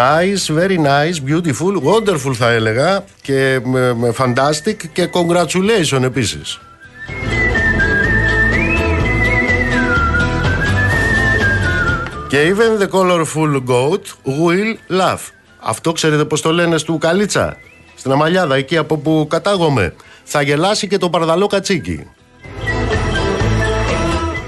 Nice, very nice, beautiful, wonderful θα έλεγα και fantastic και congratulations επίσης. Και even the colorful goat will laugh. Αυτό ξέρετε πώς το λένε στο Καλίτσα, στην Αμαλιάδα, εκεί από που κατάγομαι. Θα γελάσει και το παρδαλό κατσίκι.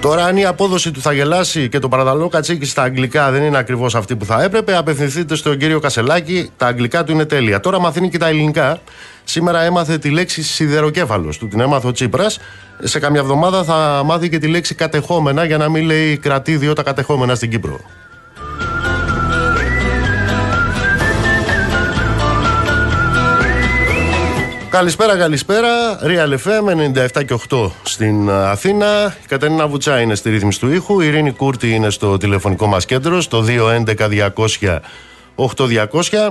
Τώρα, αν η απόδοση του θα γελάσει και το παραδαλό κατσίκι στα αγγλικά δεν είναι ακριβώς αυτή που θα έπρεπε, απευθυνθείτε στον κύριο Κασελάκη. Τα αγγλικά του είναι τέλεια. Τώρα μαθαίνει και τα ελληνικά. Σήμερα έμαθε τη λέξη σιδεροκέφαλος. Του την έμαθε ο Τσίπρας. Σε καμιά εβδομάδα θα μάθει και τη λέξη κατεχόμενα για να μην λέει κρατήδιο τα κατεχόμενα στην Κύπρο. Καλησπέρα, καλησπέρα. Real FM 97 και 8 στην ε, Αθήνα. Η Κατερίνα Βουτσά είναι στη ρύθμιση του ήχου. Η Ειρήνη Κούρτη είναι στο τηλεφωνικό μας κέντρο, στο 211 200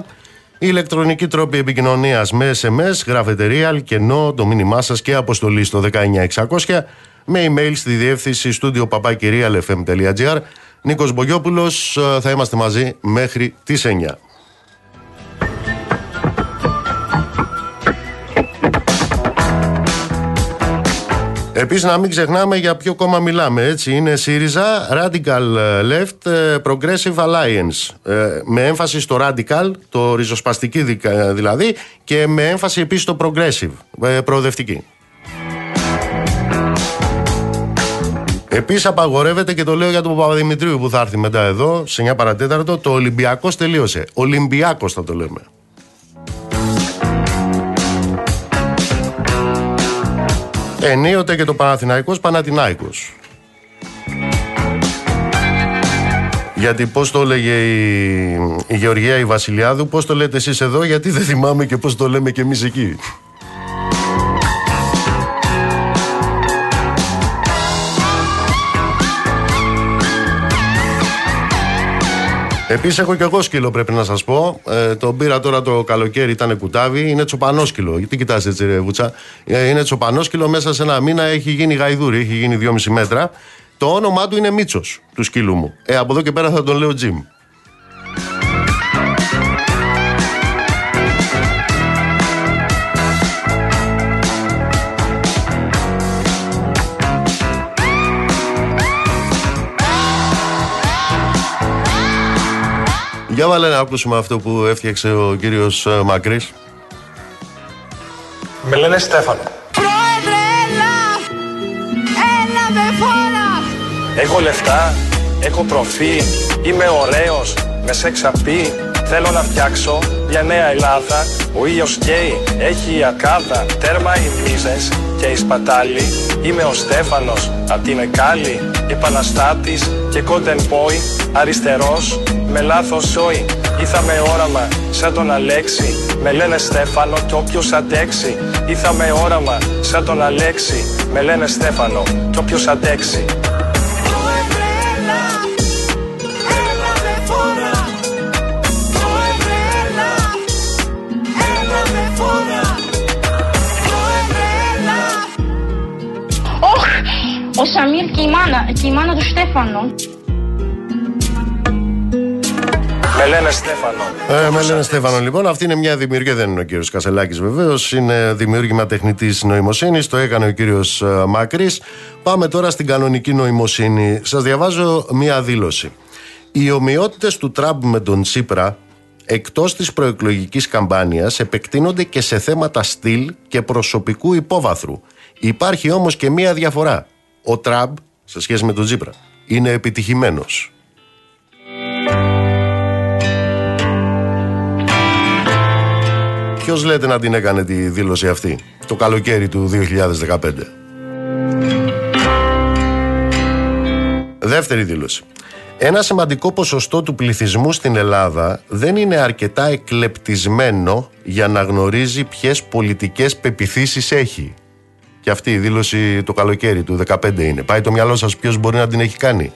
Η ηλεκτρονική τρόπη επικοινωνίας με SMS, γράφετε real, κενό, το μήνυμά σας και αποστολή στο 19600 με email στη διεύθυνση studio papakirialfm.gr. Νίκος Μπογιόπουλος, ε, θα είμαστε μαζί μέχρι τις 9. Επίσης, να μην ξεχνάμε για ποιο κόμμα μιλάμε. Έτσι, είναι ΣΥΡΙΖΑ, Radical Left, ε, Progressive Alliance. Ε, με έμφαση στο Radical, το ριζοσπαστική δηλαδή, και με έμφαση επίσης στο Progressive, ε, προοδευτική. Επίσης, απαγορεύεται και το λέω για τον Παπαδημητρίου που θα έρθει μετά εδώ, σε 9 παρατέταρτο, το Ολυμπιακός τελείωσε. Ολυμπιακός θα το λέμε. Ενίοτε και το Παναθηναϊκός Παναθηναϊκός. Γιατί πώς το έλεγε η, η Γεωργία η Βασιλιάδου, πώς το λέτε εσείς εδώ, γιατί δεν θυμάμαι και πώς το λέμε και εμείς εκεί. Επίσης έχω και εγώ σκύλο, πρέπει να σας πω. Ε, τον πήρα τώρα το καλοκαίρι, ήταν κουτάβι. Είναι τσοπανόσκυλο. Γιατί κοιτάζετε έτσι, ρε Βούτσα; Ε, είναι τσοπανόσκυλο, μέσα σε ένα μήνα έχει γίνει γαϊδούρι, έχει γίνει 2,5 μέτρα. Το όνομά του είναι Μίτσος, του σκύλου μου. Ε, από εδώ και πέρα θα τον λέω Τζιμ. Για βάλε να ακούσουμε αυτό που έφτιαξε ο κύριος ε, Μακρύς. Με λένε Στέφανο. Πρόεδρε, έλα! Έλα με φόρα! Έχω λεφτά, έχω προφή, είμαι ωραίος, με σεξ απί, θέλω να φτιάξω μια νέα Ελλάδα. Ο ήλιος καίει, έχει η ακάδα, τέρμα οι μίζες και η σπατάλη. Είμαι ο Στέφανος, απ' την Εκάλη, επαναστάτης και content boy, αριστερός, με λάθος ζωή. Ήρθα με όραμα σαν τον Αλέξη Με λένε Στέφανο κι όποιος αντέξει. Ήρθα με όραμα σαν τον Αλέξη Με λένε Στέφανο κι όποιος αντέξει Ο Σαμίρ και η μάνα, και η μάνα του Στέφανο. Με λένε Στέφανο. Ε, με λένε Στέφανο, λοιπόν. Αυτή είναι μια δημιουργία, δεν είναι ο κύριος Κασελάκης βεβαίως. Είναι δημιούργημα τεχνητής νοημοσύνης. Το έκανε ο κύριος ε, Μακρύς. Πάμε τώρα στην κανονική νοημοσύνη. Σας διαβάζω μια δήλωση. Οι ομοιότητες του Τραμπ με τον Τσίπρα εκτός της προεκλογικής καμπάνιας επεκτείνονται και σε θέματα στυλ και προσωπικού υπόβαθρου. Υπάρχει όμως και μία διαφορά. Ο Τραμπ, σε σχέση με τον Τσίπρα, είναι επιτυχημένος. Ποιος λέτε να την έκανε τη δήλωση αυτή το καλοκαίρι του 2015. Δεύτερη δήλωση. Ένα σημαντικό ποσοστό του πληθυσμού στην Ελλάδα δεν είναι αρκετά εκλεπτισμένο για να γνωρίζει ποιες πολιτικές πεπιθήσεις έχει. Και αυτή η δήλωση το καλοκαίρι του 2015 είναι. Πάει το μυαλό σας ποιος μπορεί να την έχει κάνει.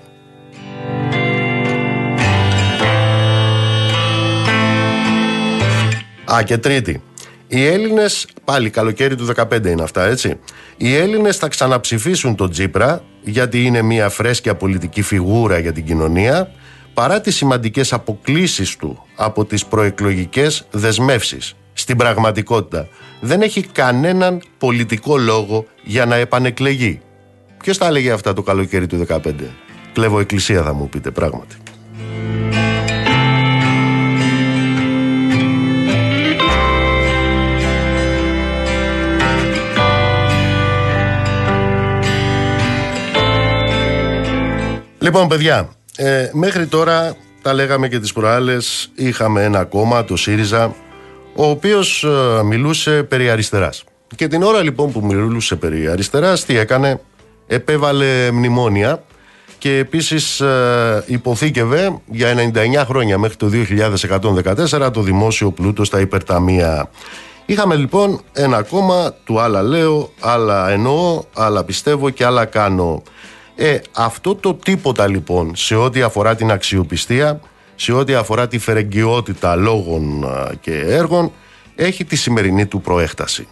Α, και τρίτη. Οι Έλληνες, πάλι καλοκαίρι του 2015 είναι αυτά, έτσι. Οι Έλληνες θα ξαναψηφίσουν τον Τζίπρα γιατί είναι μια φρέσκια πολιτική φιγούρα για την κοινωνία. παρά τις σημαντικές αποκλίσεις του από τις προεκλογικές δεσμεύσεις. Στην πραγματικότητα δεν έχει κανέναν πολιτικό λόγο για να επανεκλεγεί. Ποιος τα έλεγε αυτά το καλοκαίρι του 2015. Κλέβω εκκλησία θα μου πείτε πράγματι. Λοιπόν, παιδιά, ε, μέχρι τώρα τα λέγαμε και τις προάλλες, είχαμε ένα κόμμα, το ΣΥΡΙΖΑ, ο οποίος ε, μιλούσε περί αριστεράς. Και την ώρα λοιπόν που μιλούσε περί αριστεράς, τι έκανε, επέβαλε μνημόνια και επίσης ε, υποθήκευε για 99 χρόνια μέχρι το 2114 το δημόσιο πλούτο στα υπερταμεία. Είχαμε λοιπόν ένα κόμμα του άλλα λέω, άλλα εννοώ, άλλα πιστεύω και άλλα κάνω. Ε, αυτό το τίποτα λοιπόν σε ό,τι αφορά την αξιοπιστία, σε ό,τι αφορά τη φερεγγιότητα λόγων και έργων, έχει τη σημερινή του προέκταση.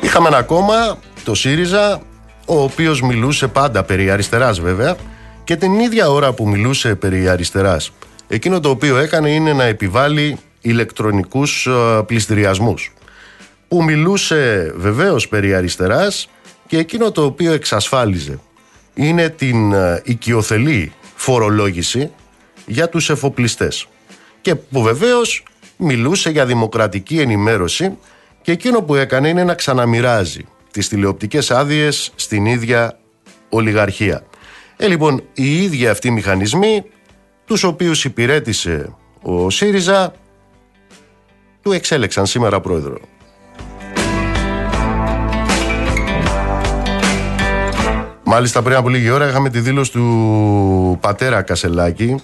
Είχαμε ένα κόμμα, το ΣΥΡΙΖΑ, ο οποίος μιλούσε πάντα περί αριστεράς βέβαια και την ίδια ώρα που μιλούσε περί αριστεράς, εκείνο το οποίο έκανε είναι να επιβάλλει ηλεκτρονικούς πληστηριασμούς που μιλούσε βεβαίως περί αριστεράς και εκείνο το οποίο εξασφάλιζε είναι την ε, οικειοθελή φορολόγηση για τους εφοπλιστές και που βεβαίως μιλούσε για δημοκρατική ενημέρωση και εκείνο που έκανε είναι να ξαναμοιράζει τις τηλεοπτικές άδειες στην ίδια ολιγαρχία. Ε, λοιπόν, οι ίδιοι αυτοί οι μηχανισμοί, τους οποίους υπηρέτησε ο ΣΥΡΙΖΑ, του εξέλεξαν σήμερα πρόεδρο. Μάλιστα πριν από λίγη ώρα είχαμε τη δήλωση του πατέρα Κασελάκη,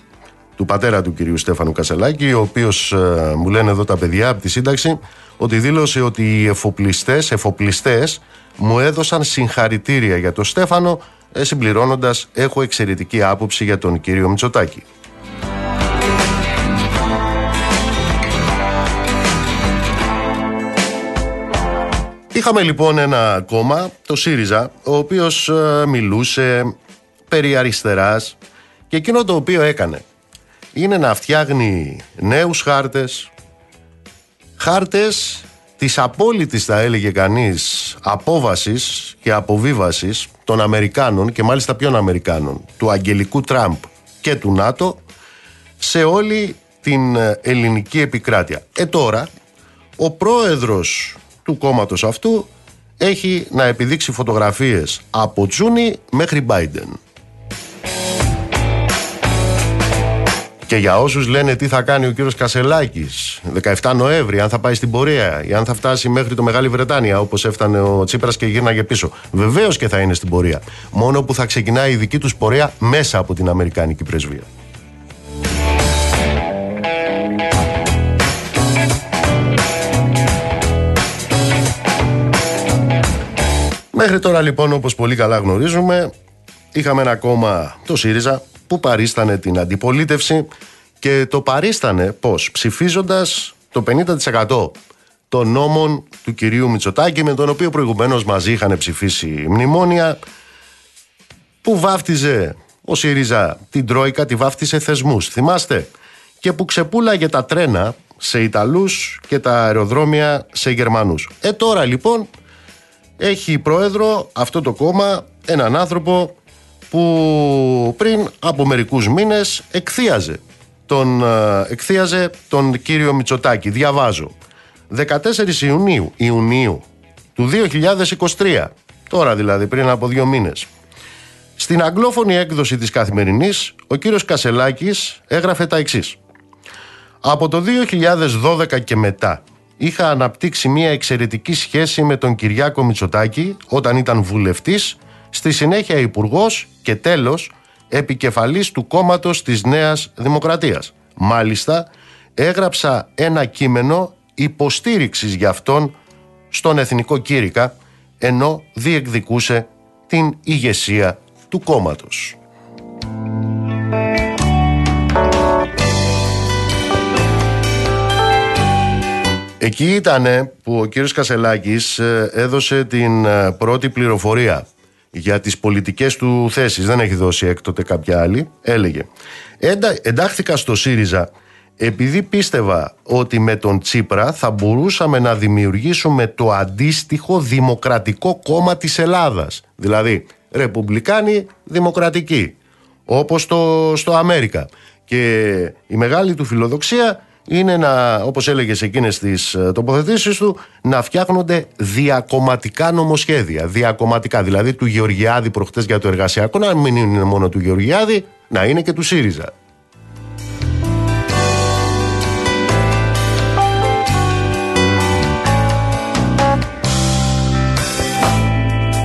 του πατέρα του κυρίου Στέφανου Κασελάκη, ο οποίος ε, μου λένε εδώ τα παιδιά από τη σύνταξη, ότι δήλωσε ότι οι εφοπλιστές, εφοπλιστές μου έδωσαν συγχαρητήρια για τον Στέφανο, ε, συμπληρώνοντας έχω εξαιρετική άποψη για τον κύριο Μητσοτάκη. Είχαμε λοιπόν ένα κόμμα, το ΣΥΡΙΖΑ, ο οποίος ε, μιλούσε περί αριστεράς και εκείνο το οποίο έκανε είναι να φτιάχνει νέους χάρτες, χάρτες της απόλυτης θα έλεγε κανείς απόβασης και αποβίβασης των Αμερικάνων και μάλιστα ποιων Αμερικάνων, του Αγγελικού Τραμπ και του ΝΑΤΟ σε όλη την ε, ελληνική επικράτεια. Ε τώρα, ο πρόεδρος του κόμματος αυτού έχει να επιδείξει φωτογραφίες από Τζούνι μέχρι Biden. Και για όσους λένε τι θα κάνει ο κύριος Κασελάκης 17 Νοέμβρη, αν θα πάει στην πορεία ή αν θα φτάσει μέχρι το Μεγάλη Βρετάνια όπως έφτανε ο Τσίπρας και γύρναγε πίσω. Βεβαίως και θα είναι στην πορεία. Μόνο που θα ξεκινάει η δική τους πορεία μέσα από την Αμερικάνικη πρεσβεία. Μέχρι τώρα λοιπόν όπως πολύ καλά γνωρίζουμε είχαμε ένα κόμμα το ΣΥΡΙΖΑ που παρίστανε την αντιπολίτευση και το παρίστανε πώς ψηφίζοντας το 50% των νόμων του κυρίου Μητσοτάκη με τον οποίο προηγουμένως μαζί είχαν ψηφίσει μνημόνια που βάφτιζε ο ΣΥΡΙΖΑ την Τρόικα, τη βάφτισε θεσμούς, θυμάστε; Και που ξεπούλαγε τα τρένα σε Ιταλούς και τα αεροδρόμια σε Γερμανούς. Ε τώρα λοιπόν έχει πρόεδρο αυτό το κόμμα έναν άνθρωπο που πριν από μερικούς μήνες εκθίαζε τον, ε, εκθίαζε τον κύριο Μητσοτάκη. Διαβάζω. 14 Ιουνίου, Ιουνίου του 2023, τώρα δηλαδή πριν από δύο μήνες, στην αγγλόφωνη έκδοση της Καθημερινής, ο κύριος Κασελάκης έγραφε τα εξής. Από το 2012 και μετά είχα αναπτύξει μια εξαιρετική σχέση με τον Κυριάκο Μητσοτάκη όταν ήταν βουλευτής, στη συνέχεια υπουργός και τέλος επικεφαλής του κόμματος της Νέας Δημοκρατίας. Μάλιστα έγραψα ένα κείμενο υποστήριξης για αυτόν στον Εθνικό Κήρυκα ενώ διεκδικούσε την ηγεσία του κόμματος. Εκεί ήταν που ο κύριος Κασελάκης ε, έδωσε την ε, πρώτη πληροφορία για τις πολιτικές του θέσεις, δεν έχει δώσει έκτοτε κάποια άλλη, έλεγε «Εντα, «Εντάχθηκα στο ΣΥΡΙΖΑ επειδή πίστευα ότι με τον Τσίπρα θα μπορούσαμε να δημιουργήσουμε το αντίστοιχο δημοκρατικό κόμμα της Ελλάδας. Δηλαδή, ρεπουμπλικάνοι δημοκρατικοί, όπως το, στο Αμέρικα. Και η μεγάλη του φιλοδοξία είναι να, όπως έλεγες σε εκείνες τις ε, τοποθετήσεις του, να φτιάχνονται διακομματικά νομοσχέδια. Διακομματικά, δηλαδή του Γεωργιάδη προχτές για το εργασιακό, να μην είναι μόνο του Γεωργιάδη, να είναι και του ΣΥΡΙΖΑ.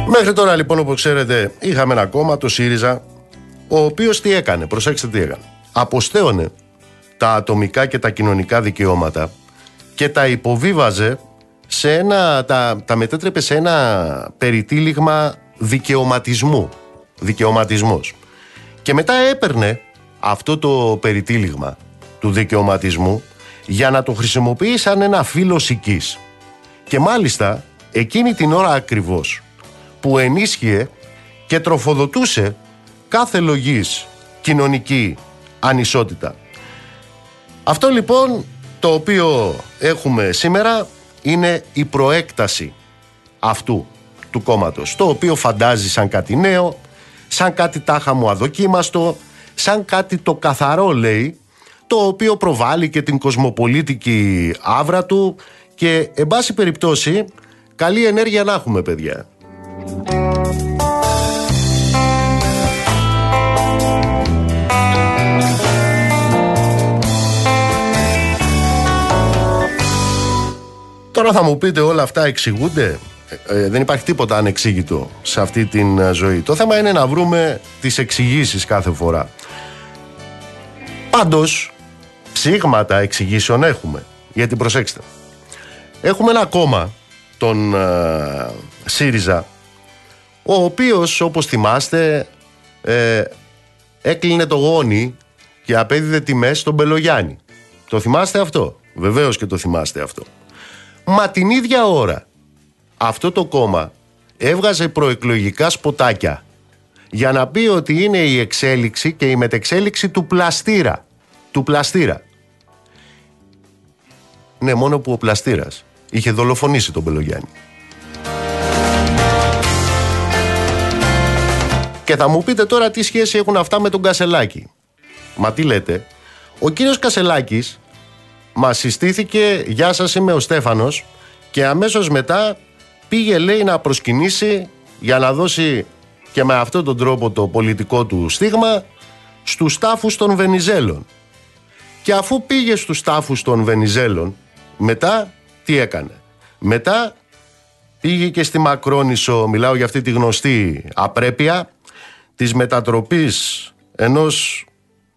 Μέχρι τώρα λοιπόν όπως ξέρετε είχαμε ένα κόμμα, το ΣΥΡΙΖΑ, ο οποίος τι έκανε, προσέξτε τι έκανε. Αποστέωνε τα ατομικά και τα κοινωνικά δικαιώματα και τα υποβίβαζε σε ένα, τα, τα μετέτρεπε σε ένα περιτύλιγμα δικαιωματισμού. Δικαιωματισμός. Και μετά έπαιρνε αυτό το περιτύλιγμα του δικαιωματισμού για να το χρησιμοποιεί σαν ένα φύλλο σικής. Και μάλιστα εκείνη την ώρα ακριβώς που ενίσχυε και τροφοδοτούσε κάθε λογής κοινωνική ανισότητα. Αυτό λοιπόν το οποίο έχουμε σήμερα είναι η προέκταση αυτού του κόμματος, το οποίο φαντάζει σαν κάτι νέο, σαν κάτι τάχα μου αδοκίμαστο, σαν κάτι το καθαρό λέει, το οποίο προβάλλει και την κοσμοπολίτικη άβρα του και εν πάση περιπτώσει καλή ενέργεια να έχουμε παιδιά. Τώρα θα μου πείτε όλα αυτά εξηγούνται; Ε, ε, δεν υπάρχει τίποτα ανεξήγητο σε αυτή την ε, ζωή. Το θέμα είναι να βρούμε τις εξηγήσεις κάθε φορά. Πάντως, ψήγματα εξηγήσεων έχουμε. Γιατί προσέξτε. Έχουμε ένα κόμμα, τον ΣΥΡΙΖΑ, ο οποίος όπως θυμάστε ε, έκλεινε το γόνι και απέδιδε τιμές στον Πελογιάννη. Το θυμάστε αυτό; Βεβαίως και το θυμάστε αυτό. Μα την ίδια ώρα αυτό το κόμμα έβγαζε προεκλογικά σποτάκια για να πει ότι είναι η εξέλιξη και η μετεξέλιξη του πλαστήρα. Του πλαστήρα. Ναι, μόνο που ο πλαστήρας είχε δολοφονήσει τον Πελογιάννη. Και θα μου πείτε τώρα τι σχέση έχουν αυτά με τον Κασελάκη. Μα τι λέτε, ο κύριος Κασελάκης Μα συστήθηκε «Γεια σας είμαι ο Στέφανος» και αμέσως μετά πήγε λέει να προσκυνήσει για να δώσει και με αυτόν τον τρόπο το πολιτικό του στίγμα στους τάφους των Βενιζέλων. Και αφού πήγε στους τάφους των Βενιζέλων, μετά τι έκανε. Μετά πήγε και στη Μακρόνισο, μιλάω για αυτή τη γνωστή απρέπεια, της μετατροπής ενός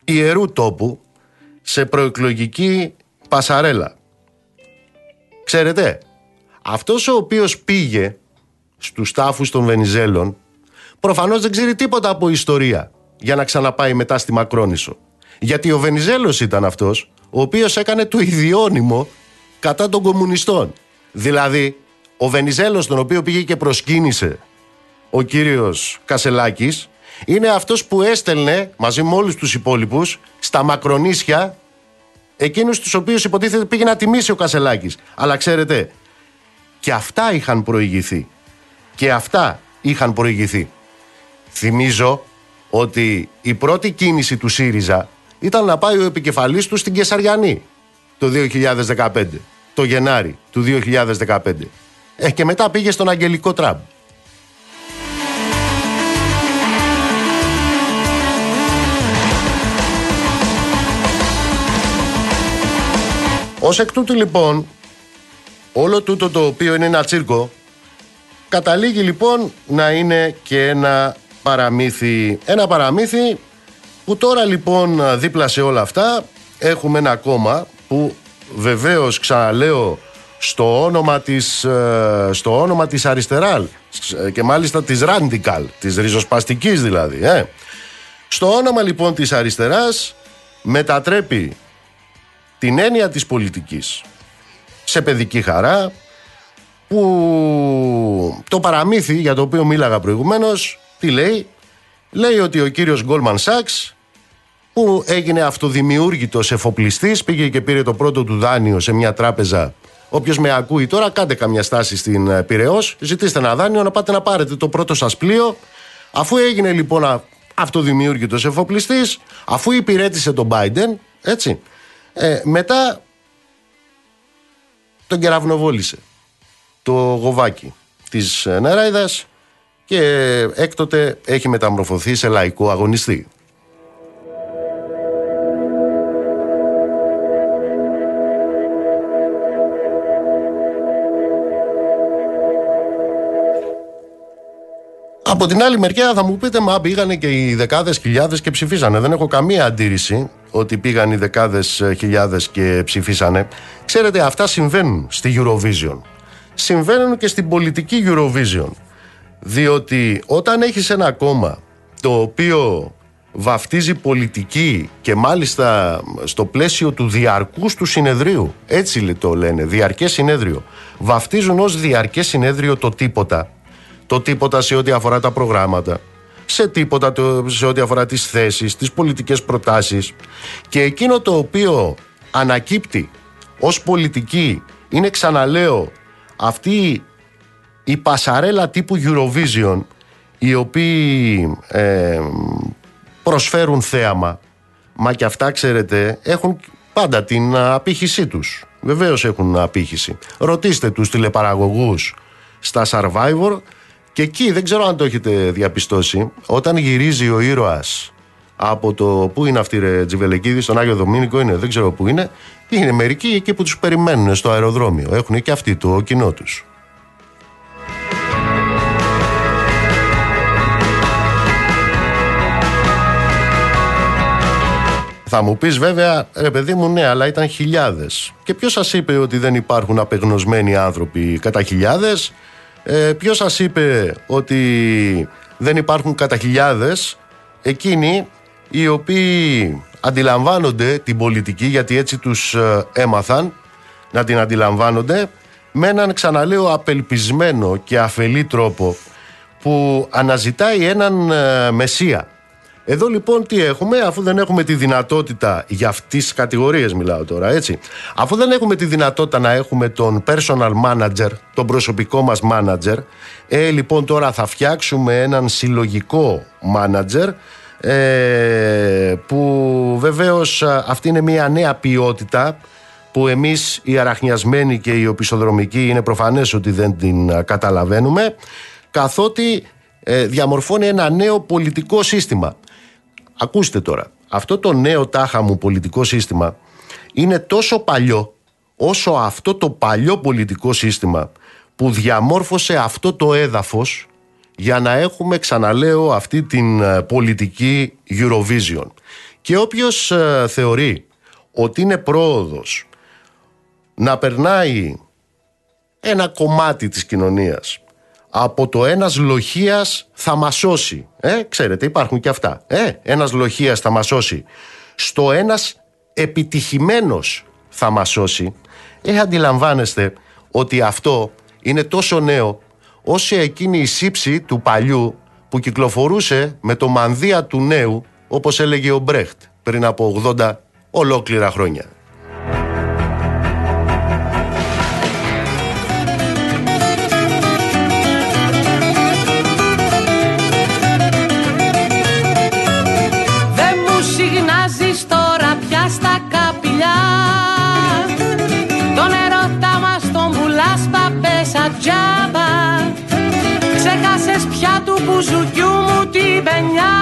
ιερού τόπου σε προεκλογική Πασαρέλα. Ξέρετε, αυτός ο οποίος πήγε στους τάφους των Βενιζέλων προφανώς δεν ξέρει τίποτα από ιστορία για να ξαναπάει μετά στη Μακρόνισο. Γιατί ο Βενιζέλος ήταν αυτός ο οποίος έκανε το ιδιώνυμο κατά των κομμουνιστών. Δηλαδή, ο Βενιζέλος τον οποίο πήγε και προσκύνησε ο κύριος Κασελάκης είναι αυτός που έστελνε μαζί με όλους τους υπόλοιπους στα Μακρονίσια εκείνους τους οποίους υποτίθεται πήγε να τιμήσει ο Κασελάκης. Αλλά ξέρετε, και αυτά είχαν προηγηθεί. Και αυτά είχαν προηγηθεί. Θυμίζω ότι η πρώτη κίνηση του ΣΥΡΙΖΑ ήταν να πάει ο επικεφαλής του στην Κεσαριανή το 2015, το Γενάρη του 2015. Ε, και μετά πήγε στον Αγγελικό Τραμπ. Ως εκ τούτου λοιπόν, όλο τούτο το οποίο είναι ένα τσίρκο, καταλήγει λοιπόν να είναι και ένα παραμύθι. Ένα παραμύθι που τώρα λοιπόν δίπλα σε όλα αυτά έχουμε ένα κόμμα που βεβαίως ξαναλέω στο όνομα της, ε, στο όνομα της αριστεράλ και μάλιστα της ράντικαλ, της ριζοσπαστικής δηλαδή. Ε. Στο όνομα λοιπόν της αριστεράς μετατρέπει την έννοια της πολιτικής. Σε παιδική χαρά, που το παραμύθι για το οποίο μίλαγα προηγουμένως τι λέει; Λέει ότι ο κύριος Goldman Sachs που έγινε αυτοδημιούργητος εφοπλιστής πήγε και πήρε το πρώτο του δάνειο σε μια τράπεζα. Όποιος με ακούει τώρα, κάντε καμιά στάση στην ε, Πυραιός, ζητήστε ένα δάνειο να πάτε να πάρετε το πρώτο σας πλοίο. Αφού έγινε λοιπόν αυτοδημιούργητος εφοπλιστής, αφού υπηρέτησε τον Biden, έτσι, ε, μετά τον κεραυνοβόλησε το γοβάκι της ε, νεράιδας και έκτοτε έχει μεταμορφωθεί σε λαϊκό αγωνιστή. Από την άλλη μεριά θα μου πείτε, μα πήγανε και οι δεκάδες χιλιάδες και ψηφίσανε. Δεν έχω καμία αντίρρηση ότι πήγαν οι δεκάδες χιλιάδες και ψηφίσανε. Ξέρετε, αυτά συμβαίνουν στη Eurovision. Συμβαίνουν και στην πολιτική Eurovision. Διότι όταν έχεις ένα κόμμα το οποίο βαφτίζει πολιτική και μάλιστα στο πλαίσιο του διαρκούς του συνεδρίου, έτσι το λένε, διαρκές συνέδριο, βαφτίζουν ως διαρκές συνέδριο το τίποτα το τίποτα σε ό,τι αφορά τα προγράμματα, σε τίποτα σε ό,τι αφορά τις θέσεις, τις πολιτικές προτάσεις. Και εκείνο το οποίο ανακύπτει ως πολιτική είναι ξαναλέω αυτή η πασαρέλα τύπου Eurovision οι οποίοι ε, προσφέρουν θέαμα. Μα και αυτά ξέρετε έχουν πάντα την απήχησή τους. Βεβαίως έχουν απήχηση. Ρωτήστε τους τηλεπαραγωγούς στα Survivor και εκεί δεν ξέρω αν το έχετε διαπιστώσει, όταν γυρίζει ο ήρωας από το. Πού είναι αυτή ρε Τζιβελεκίδη, στον Άγιο Δομήνικο είναι, δεν ξέρω πού είναι. Είναι μερικοί εκεί που τους περιμένουν στο αεροδρόμιο. Έχουν και αυτοί το κοινό τους. Θα μου πεις βέβαια, ρε παιδί μου, ναι, αλλά ήταν χιλιάδες. Και ποιος σας είπε ότι δεν υπάρχουν απεγνωσμένοι άνθρωποι κατά χιλιάδες; Ε, ποιος σας είπε ότι δεν υπάρχουν κατά χιλιάδες εκείνοι οι οποίοι αντιλαμβάνονται την πολιτική γιατί έτσι τους ε, έμαθαν να την αντιλαμβάνονται με έναν ξαναλέω απελπισμένο και αφελή τρόπο που αναζητάει έναν ε, μεσία εδώ λοιπόν τι έχουμε, αφού δεν έχουμε τη δυνατότητα, για αυτές τις κατηγορίες μιλάω τώρα, έτσι. Αφού δεν έχουμε τη δυνατότητα να έχουμε τον personal manager, τον προσωπικό μας manager, ε, λοιπόν τώρα θα φτιάξουμε έναν συλλογικό manager, ε, που βεβαίως αυτή είναι μια νέα ποιότητα που εμείς οι αραχνιασμένοι και οι οπισθοδρομικοί είναι προφανές ότι δεν την καταλαβαίνουμε καθότι ε, διαμορφώνει ένα νέο πολιτικό σύστημα Ακούστε τώρα, αυτό το νέο τάχα μου πολιτικό σύστημα είναι τόσο παλιό όσο αυτό το παλιό πολιτικό σύστημα που διαμόρφωσε αυτό το έδαφος για να έχουμε, ξαναλέω, αυτή την ε, πολιτική Eurovision. Και όποιος ε, θεωρεί ότι είναι πρόοδος να περνάει ένα κομμάτι της κοινωνίας από το ένας λοχίας θα μας σώσει. Ε, ξέρετε υπάρχουν και αυτά. Ε, ένας λοχίας θα μας σώσει. Στο ένας επιτυχημένος θα μας σώσει. Ε, αντιλαμβάνεστε ότι αυτό είναι τόσο νέο όσο εκείνη η σύψη του παλιού που κυκλοφορούσε με το μανδύα του νέου όπως έλεγε ο Μπρέχτ πριν από 80 ολόκληρα χρόνια. Μπουζουκιού μου την πενιά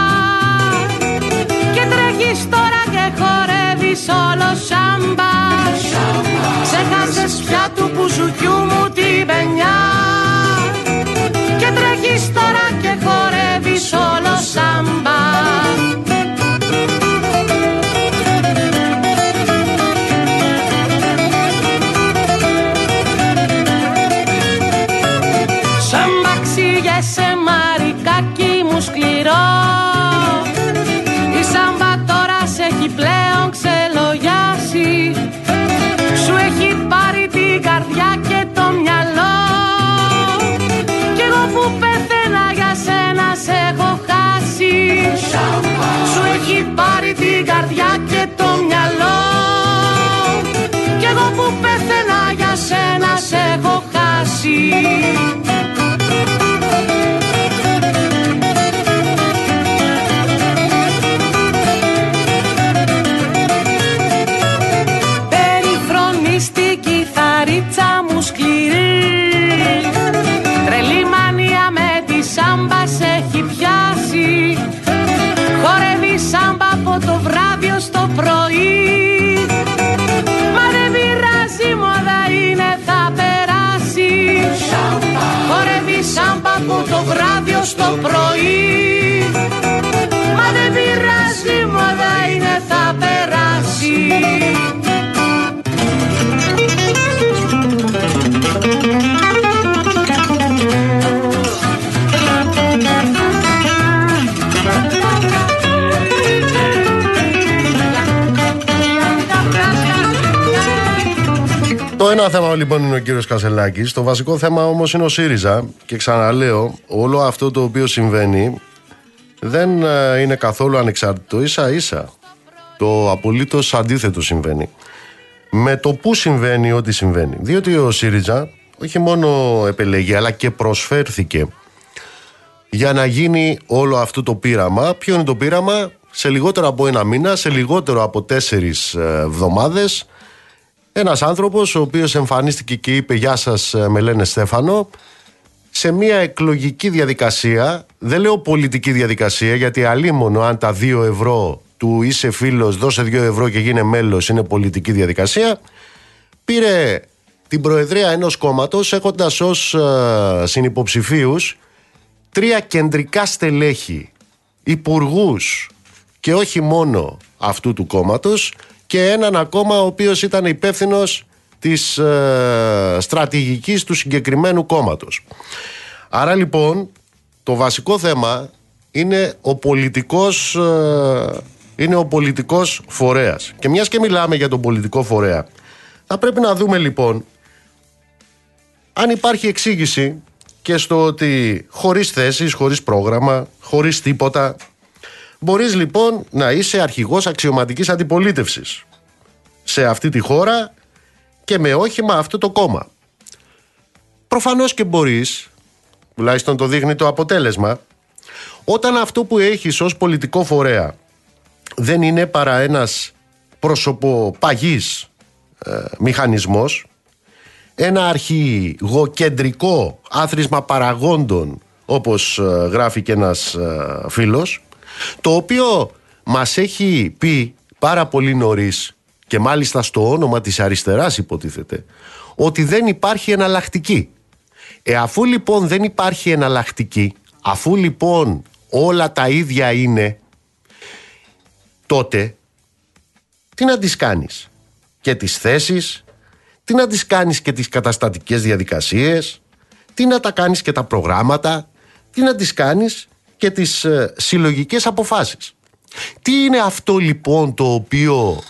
και τρέχεις τώρα και χορεύεις όλο σάμπα. Ξέχασες πια του μπουζουκιού μου την πενιά και τρέχεις τώρα και χορεύεις όλο σάμπα πλέον ξελογιάσει. Σου έχει πάρει την καρδιά και το μυαλό. Κι εγώ που πεθαίνα για σένα σε έχω χάσει. Σου έχει πάρει την καρδιά και το μυαλό. Κι εγώ που πεθαίνα για σένα σε έχω χάσει. Βράδυ ως το πρωί ένα θέμα λοιπόν είναι ο κύριος Κασελάκης. Το βασικό θέμα όμως είναι ο ΣΥΡΙΖΑ. Και ξαναλέω, όλο αυτό το οποίο συμβαίνει δεν ε, είναι καθόλου ανεξάρτητο. Ίσα ίσα. Το απολύτως αντίθετο συμβαίνει. Με το που συμβαίνει ό,τι συμβαίνει. Διότι ο ΣΥΡΙΖΑ όχι μόνο επελέγει αλλά και προσφέρθηκε για να γίνει όλο αυτό το πείραμα. Ποιο είναι το πείραμα; Σε λιγότερο από ένα μήνα, σε λιγότερο από τέσσερις ε, εβδομάδες ένας άνθρωπος ο οποίος εμφανίστηκε και είπε «Γεια σας, ε, με λένε Στέφανο» σε μια εκλογική διαδικασία, δεν λέω πολιτική διαδικασία γιατί αλίμονο αν τα δύο ευρώ του είσαι φίλος, δώσε δύο ευρώ και γίνε μέλος είναι πολιτική διαδικασία. Πήρε την προεδρία ενός κόμματος έχοντας ως ε, συνυποψηφίους τρία κεντρικά στελέχη υπουργούς και όχι μόνο αυτού του κόμματος και έναν ακόμα ο οποίος ήταν υπεύθυνος της ε, στρατηγικής του συγκεκριμένου κόμματος. Άρα λοιπόν το βασικό θέμα είναι ο πολιτικός, ε, είναι ο πολιτικός φορέας. Και μιας και μιλάμε για τον πολιτικό φορέα, θα πρέπει να δούμε λοιπόν αν υπάρχει εξήγηση και στο ότι χωρίς θέσεις, χωρίς πρόγραμμα, χωρίς τίποτα, μπορείς λοιπόν να είσαι αρχηγός αξιωματικής αντιπολίτευσης σε αυτή τη χώρα και με όχημα αυτό το κόμμα. Προφανώς και μπορείς, τουλάχιστον το δείχνει το αποτέλεσμα, όταν αυτό που έχεις ως πολιτικό φορέα δεν είναι παρά ένας προσωποπαγής ε, μηχανισμός, ένα αρχηγοκεντρικό άθροισμα παραγόντων όπως ε, γράφει και ένας ε, φίλος το οποίο μας έχει πει πάρα πολύ νωρίς και μάλιστα στο όνομα της αριστεράς υποτίθεται ότι δεν υπάρχει εναλλακτική. Ε, αφού λοιπόν δεν υπάρχει εναλλακτική, αφού λοιπόν όλα τα ίδια είναι, τότε τι να τις κάνεις; Και τις θέσεις, τι να τις κάνεις και τις καταστατικές διαδικασίες, τι να τα κάνεις και τα προγράμματα, τι να τις κάνεις και τις ε, συλλογικές αποφάσεις. Τι είναι αυτό λοιπόν το οποίο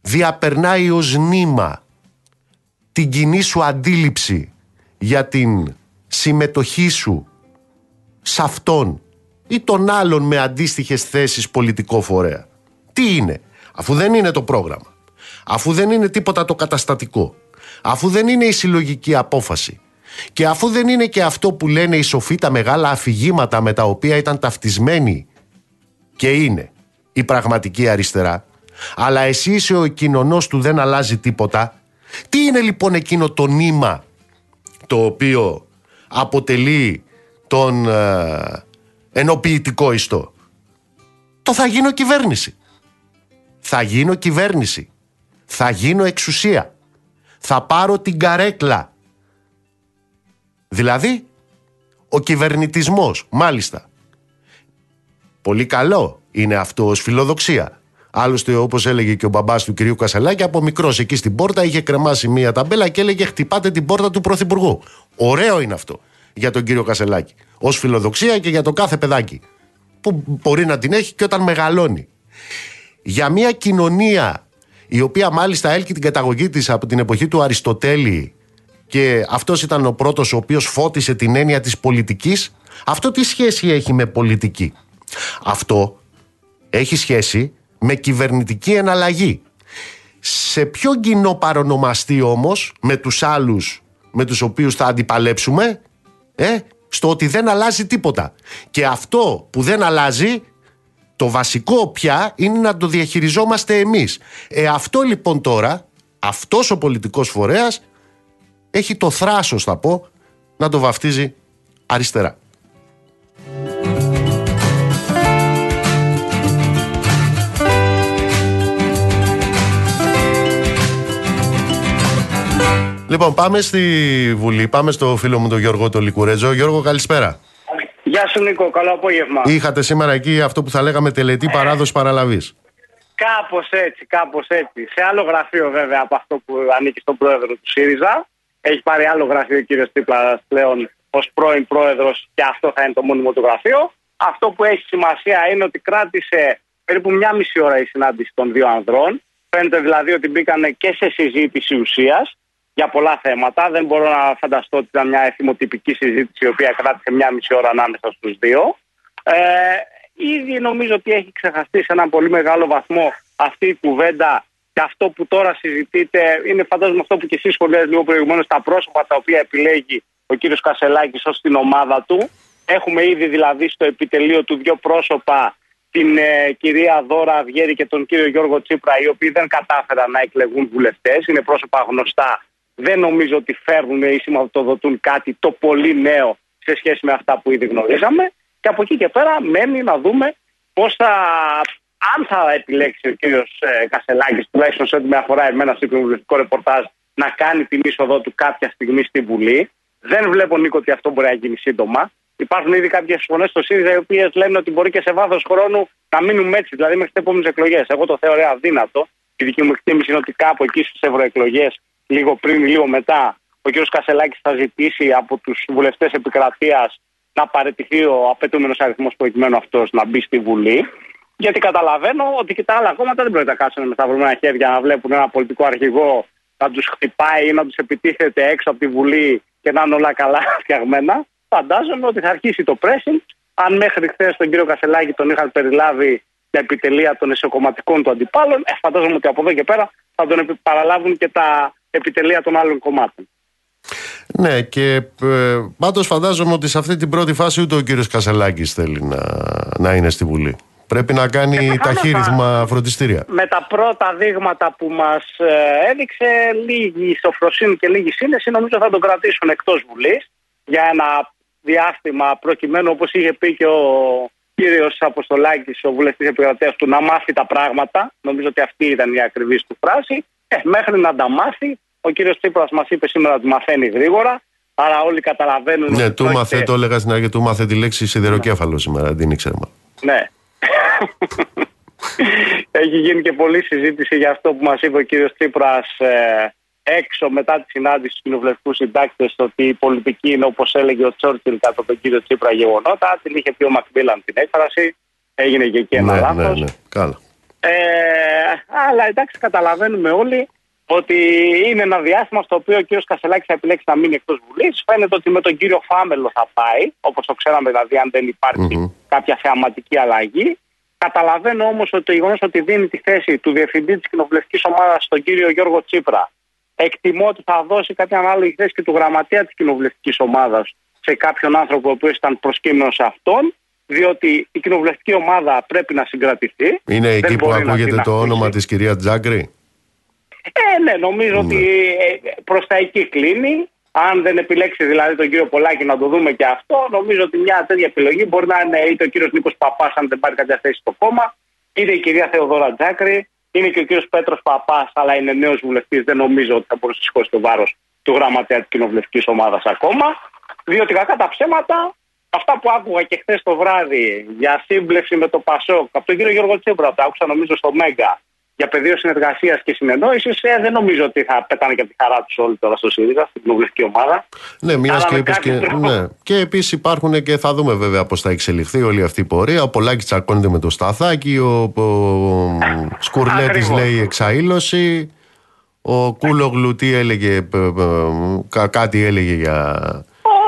διαπερνάει ως νήμα την κοινή σου αντίληψη για την συμμετοχή σου σε αυτόν ή τον άλλον με αντίστοιχες θέσεις πολιτικό φορέα; Τι είναι, αφού δεν είναι το πρόγραμμα, αφού δεν είναι τίποτα το καταστατικό, αφού δεν είναι η συλλογική απόφαση και αφού δεν είναι και αυτό που λένε οι σοφοί τα μεγάλα αφηγήματα με τα οποία ήταν ταυτισμένοι και είναι η πραγματική αριστερά, αλλά εσύ είσαι ο κοινωνός του δεν αλλάζει τίποτα. Τι είναι λοιπόν εκείνο το νήμα το οποίο αποτελεί τον ε, ενοποιητικό ιστό; Το θα γίνω κυβέρνηση. Θα γίνω κυβέρνηση. Θα γίνω εξουσία. Θα πάρω την καρέκλα. Δηλαδή, ο κυβερνητισμός, μάλιστα. Πολύ καλό είναι αυτό ως φιλοδοξία. Άλλωστε, όπως έλεγε και ο μπαμπάς του κυρίου Κασελάκη, από μικρός εκεί στην πόρτα είχε κρεμάσει μία ταμπέλα και έλεγε Χτυπάτε την πόρτα του Πρωθυπουργού. Ωραίο είναι αυτό για τον κύριο Κασελάκη. Ω φιλοδοξία και για το κάθε παιδάκι. Που μπορεί να την έχει και όταν μεγαλώνει. Για μια κοινωνία η οποία μάλιστα έλκει την καταγωγή της από την εποχή του Αριστοτέλη και αυτός ήταν ο πρώτος ο οποίος φώτισε την έννοια της πολιτικής αυτό τι σχέση έχει με πολιτική; Αυτό έχει σχέση με κυβερνητική εναλλαγή. Σε ποιο κοινό παρονομαστή όμως με τους άλλους με τους οποίους θα αντιπαλέψουμε ε, στο ότι δεν αλλάζει τίποτα. Και αυτό που δεν αλλάζει το βασικό πια είναι να το διαχειριζόμαστε εμείς. Ε, αυτό λοιπόν τώρα, αυτός ο πολιτικός φορέας έχει το θράσος θα πω να το βαφτίζει αριστερά. Λοιπόν, πάμε στη Βουλή. Πάμε στο φίλο μου τον Γιώργο τον Λικουρέτζο. Γιώργο, καλησπέρα. Γεια σου Νίκο, καλό απόγευμα. Είχατε σήμερα εκεί αυτό που θα λέγαμε τελετή παράδοση παραλαβής. Κάπως έτσι, κάπως έτσι. Σε άλλο γραφείο βέβαια από αυτό που ανήκει στον πρόεδρο του ΣΥΡΙΖΑ. Έχεις πάρει άλλο γραφείο ο κύριος Τίπλα πλέον ως πρώην πρόεδρος και αυτό θα είναι το μόνιμο του γραφείο. Αυτό που έχει σημασία είναι ότι κράτησε περίπου μια μισή ώρα η συνάντηση των δύο ανδρών. Φαίνεται δηλαδή ότι μπήκαν και σε συζήτηση ουσίας για πολλά θέματα. Δεν μπορώ να φανταστώ ότι ήταν μια εθιμοτυπική συζήτηση η οποία κράτησε μια μισή ώρα ανάμεσα στους δύο. Ε, ήδη νομίζω ότι έχει ξεχαστεί σε έναν πολύ μεγάλο βαθμό αυτή η κουβέντα και αυτό που τώρα συζητείτε είναι φαντάζομαι αυτό που και εσείς σχολιάζετε λίγο προηγουμένως, τα πρόσωπα τα οποία επιλέγει ο κύριος Κασελάκης ως την ομάδα του. Έχουμε ήδη δηλαδή στο επιτελείο του δύο πρόσωπα, την ε, κυρία Δώρα Αυγέρη και τον κύριο Γιώργο Τσίπρα, οι οποίοι δεν κατάφεραν να εκλεγούν βουλευτές. Είναι πρόσωπα γνωστά δεν νομίζω ότι φέρνουν ή σηματοδοτούν κάτι το πολύ νέο σε σχέση με αυτά που ήδη γνωρίζαμε. Και από εκεί και πέρα μένει να δούμε πώς θα. Αν θα επιλέξει ο κύριος ε, Κασελάκης, τουλάχιστον σε ό,τι με αφορά εμένα στο κοινοβουλευτικό ρεπορτάζ, να κάνει την είσοδό του κάποια στιγμή στη Βουλή. Δεν βλέπω, Νίκο, ότι αυτό μπορεί να γίνει σύντομα. Υπάρχουν ήδη κάποιες φωνές στο ΣΥΡΙΖΑ οι οποίες λένε ότι μπορεί και σε βάθος χρόνου να μείνουμε έτσι, δηλαδή μέχρι τις επόμενες εκλογές. Εγώ το θεωρώ αδύνατο. Η δική μου εκτίμηση είναι ότι κάπου εκεί στις ευρωεκλογές λίγο πριν ή λίγο μετά, ο κ. Κασελάκης θα ζητήσει από τους βουλευτές επικρατείας να παραιτηθεί ο απαιτούμενος αριθμός προκειμένου αυτός να μπει στη Βουλή. Γιατί καταλαβαίνω ότι και τα άλλα κόμματα δεν πρόκειται να κάτσουν με σταυρωμένα χέρια να βλέπουν ένα πολιτικό αρχηγό να τους χτυπάει ή να τους επιτίθεται έξω από τη Βουλή και να είναι όλα καλά φτιαγμένα. Φαντάζομαι ότι θα αρχίσει το pressing. Αν μέχρι χθες τον κύριο Κασελάκη τον είχαν περιλάβει τα επιτελεία των εσωκομματικών του αντιπάλων, ε, φαντάζομαι ότι από εδώ και πέρα θα τον παραλάβουν και τα επιτελεία των άλλων κομμάτων. Ναι, και ε, πάντως φαντάζομαι ότι σε αυτή την πρώτη φάση ούτε ο κύριος Κασελάκης θέλει να, να είναι στη Βουλή. Πρέπει να κάνει ε, ταχύρυθμα φροντιστήρια. Με τα πρώτα δείγματα που μας ε, έδειξε, λίγη σοφροσύνη και λίγη σύνεση, νομίζω θα τον κρατήσουν εκτός Βουλής για ένα διάστημα προκειμένου, όπως είχε πει και ο κύριος Αποστολάκης, ο βουλευτής επικρατείας του, να μάθει τα πράγματα. Νομίζω ότι αυτή ήταν η ακριβής του φράση. Ε, μέχρι να τα μάθει, ο κύριος Τσίπρας μας είπε σήμερα ότι μαθαίνει γρήγορα. Άρα όλοι καταλαβαίνουν. Ναι, του μάθε, το έλεγα στην αρχή, του μάθε τη λέξη σιδεροκέφαλο σήμερα, δεν ήξερα. Ναι. Έχει γίνει και πολλή συζήτηση για αυτό που μας είπε ο κύριος Τσίπρας ε, έξω μετά τη συνάντηση του κοινοβουλευτικούς συντάκτες ότι η πολιτική είναι όπως έλεγε ο Τσόρτσιλ κατά τον κύριο Τσίπρα γεγονότα. Την είχε πει ο Μακμπίλαν την έκφραση. Έγινε και εκεί ένα ναι, λάθος. Ναι, ναι. Καλά. Ε, αλλά εντάξει, καταλαβαίνουμε όλοι ότι είναι ένα διάστημα στο οποίο ο κύριος Κασελάκης θα επιλέξει να μείνει εκτός Βουλής. Φαίνεται ότι με τον κύριο Φάμελο θα πάει, όπως το ξέραμε δηλαδή, αν δεν υπαρχει κάποια θεαματική αλλαγή. Καταλαβαίνω όμως ότι το γεγονός ότι δίνει τη θέση του διευθυντή της κοινοβουλευτικής ομάδας στον κύριο Γιώργο Τσίπρα, εκτιμώ ότι θα δώσει κάποια ανάλογη θέση και του γραμματέα της κοινοβουλευτικής ομάδας σε κάποιον άνθρωπο ο οποίος ήταν προσκύμενο σε αυτόν διότι η κοινοβουλευτική ομάδα πρέπει να συγκρατηθεί. Είναι εκεί που ακούγεται το όνομα της κυρίας Τζάγκρη; Ε, ναι, νομίζω ναι. ότι ε, προς τα εκεί κλείνει. Αν δεν επιλέξει δηλαδή τον κύριο Πολάκη να το δούμε και αυτό, νομίζω ότι μια τέτοια επιλογή μπορεί να είναι είτε ο κύριος Νίκος Παπάς, αν δεν πάρει κάποια θέση στο κόμμα, είτε η κυρία Θεοδόρα Τζάκρη, είναι και ο κύριος Πέτρος Παπάς, αλλά είναι νέος βουλευτής. Δεν νομίζω ότι θα μπορούσε να σηκώσει το βάρος του γραμματέα της κοινοβουλευτικής ομάδας ακόμα. Διότι κακά τα ψέματα, αυτά που άκουγα και χθες το βράδυ για σύμπλευση με το Πασόκ από τον κύριο Γιώργο Τσίπρα, τα άκουσα νομίζω στο Μέγκα για πεδίο συνεργασίας και συνεννόησης, ε, δεν νομίζω ότι θα πετάνε και από τη χαρά τους όλοι τώρα στο ΣΥΡΙΖΑ, στην κοινοβουλευτική ομάδα. Ναι, μιας και είπες και. Ναι. Και επίσης υπάρχουν και θα δούμε βέβαια πώς θα εξελιχθεί όλη αυτή η πορεία. Ο Πολάκης τσακώνεται με το Σταθάκι, ο, ο Σκουρλέτης λέει εξαήλωση. Ο Κούλογλου τι έλεγε, κάτι έλεγε για.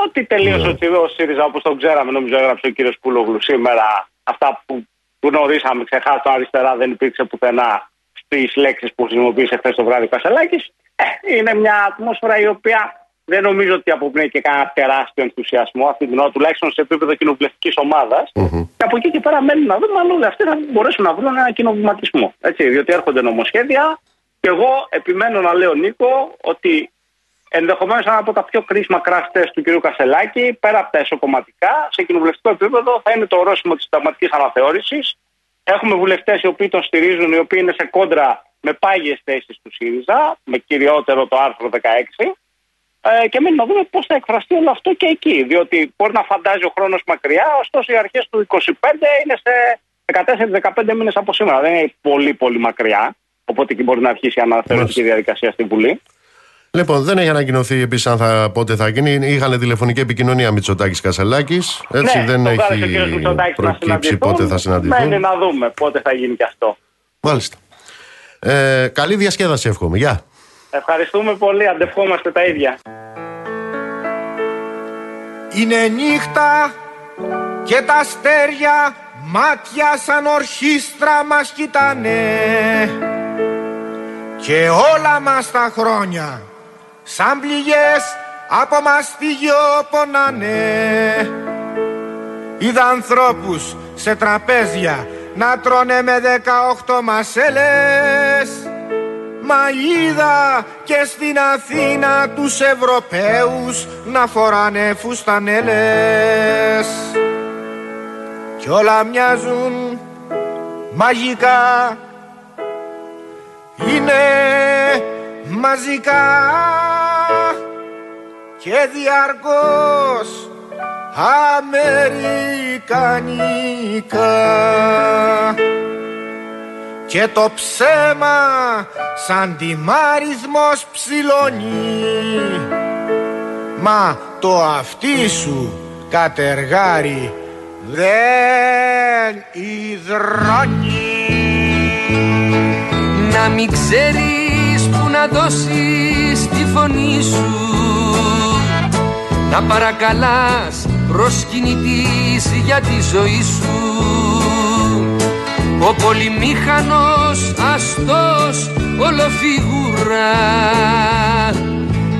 Ότι τελείωσε ναι. ο ΣΥΡΙΖΑ όπως τον ξέραμε, νομίζω έγραψε ο κύριος Κούλογλου σήμερα. Αυτά που γνωρίσαμε ξεχάσω αριστερά δεν υπήρξε πουθενά στι λέξεις που χρησιμοποίησε χθε το βράδυ ο Κασελάκης. Ε, είναι μια ατμόσφαιρα η οποία δεν νομίζω ότι αποπνέει και κανένα τεράστιο ενθουσιασμό αυτή την ώρα, τουλάχιστον σε επίπεδο κοινοβουλευτικής ομάδας. Μμμ. Και από εκεί και πέρα μένουν να δούμε αν όλοι αυτοί θα μπορέσουν να βρουν ένα κοινοβηματισμό. Έτσι, διότι έρχονται νομοσχέδια και εγώ επιμένω να λέω Νίκο ότι ενδεχομένως ένα από τα πιο κρίσιμα κράστέ του κ. Κασελάκη, πέρα από τα εσωκομματικά, σε κοινοβουλευτικό επίπεδο θα είναι το ορόσημο της συνταγματική αναθεώρησης. Έχουμε βουλευτές οι οποίοι τον στηρίζουν, οι οποίοι είναι σε κόντρα με πάγιες θέσεις του ΣΥΡΙΖΑ, με κυριότερο το άρθρο 16. Ε, και μένει να δούμε πώς θα εκφραστεί όλο αυτό και εκεί. Διότι μπορεί να φαντάζει ο χρόνος μακριά, ωστόσο οι αρχές του 25 είναι σε 14-15 μήνες από σήμερα. Δεν είναι πολύ πολύ μακριά. Οπότε και μπορεί να αρχίσει η αναθεωρητική διαδικασία στην Βουλή. Λοιπόν, δεν έχει ανακοινωθεί επίσης αν θα, πότε θα γίνει. Είχαν τηλεφωνική επικοινωνία Μητσοτάκη Κασελάκης. Έτσι ναι, δεν το κάλεσε ο έχει κύριος Μητσοτάκης να προκύψει συναντηθούν. πότε θα συναντηθούν. Μένει να δούμε πότε θα γίνει και αυτό. Μάλιστα. Ε, καλή διασκέδαση, εύχομαι. Γεια. Ευχαριστούμε πολύ. Αντευχόμαστε τα ίδια. Είναι νύχτα και τα αστέρια μάτια σαν ορχήστρα μας κοιτάνε και όλα μας τα χρόνια σαν πληγές από μαστίγιο πονάνε. Είδα ανθρώπους σε τραπέζια να τρώνε με 18 μασέλες. Μα είδα και στην Αθήνα τους Ευρωπαίους να φοράνε φουστανέλες. Κι όλα μοιάζουν μαγικά. Είναι μαζικά και διαρκώς αμερικανικά. Και το ψέμα σαν τιμάρισμος ψηλώνει. Μα το αυτί σου κατεργάρι δεν υδρώνει. Να μην ξέρεις που να δώσεις τη φωνή σου Να παρακαλάς προσκυνητής για τη ζωή σου. Ο πολυμήχανος αστός ολοφιγούρα.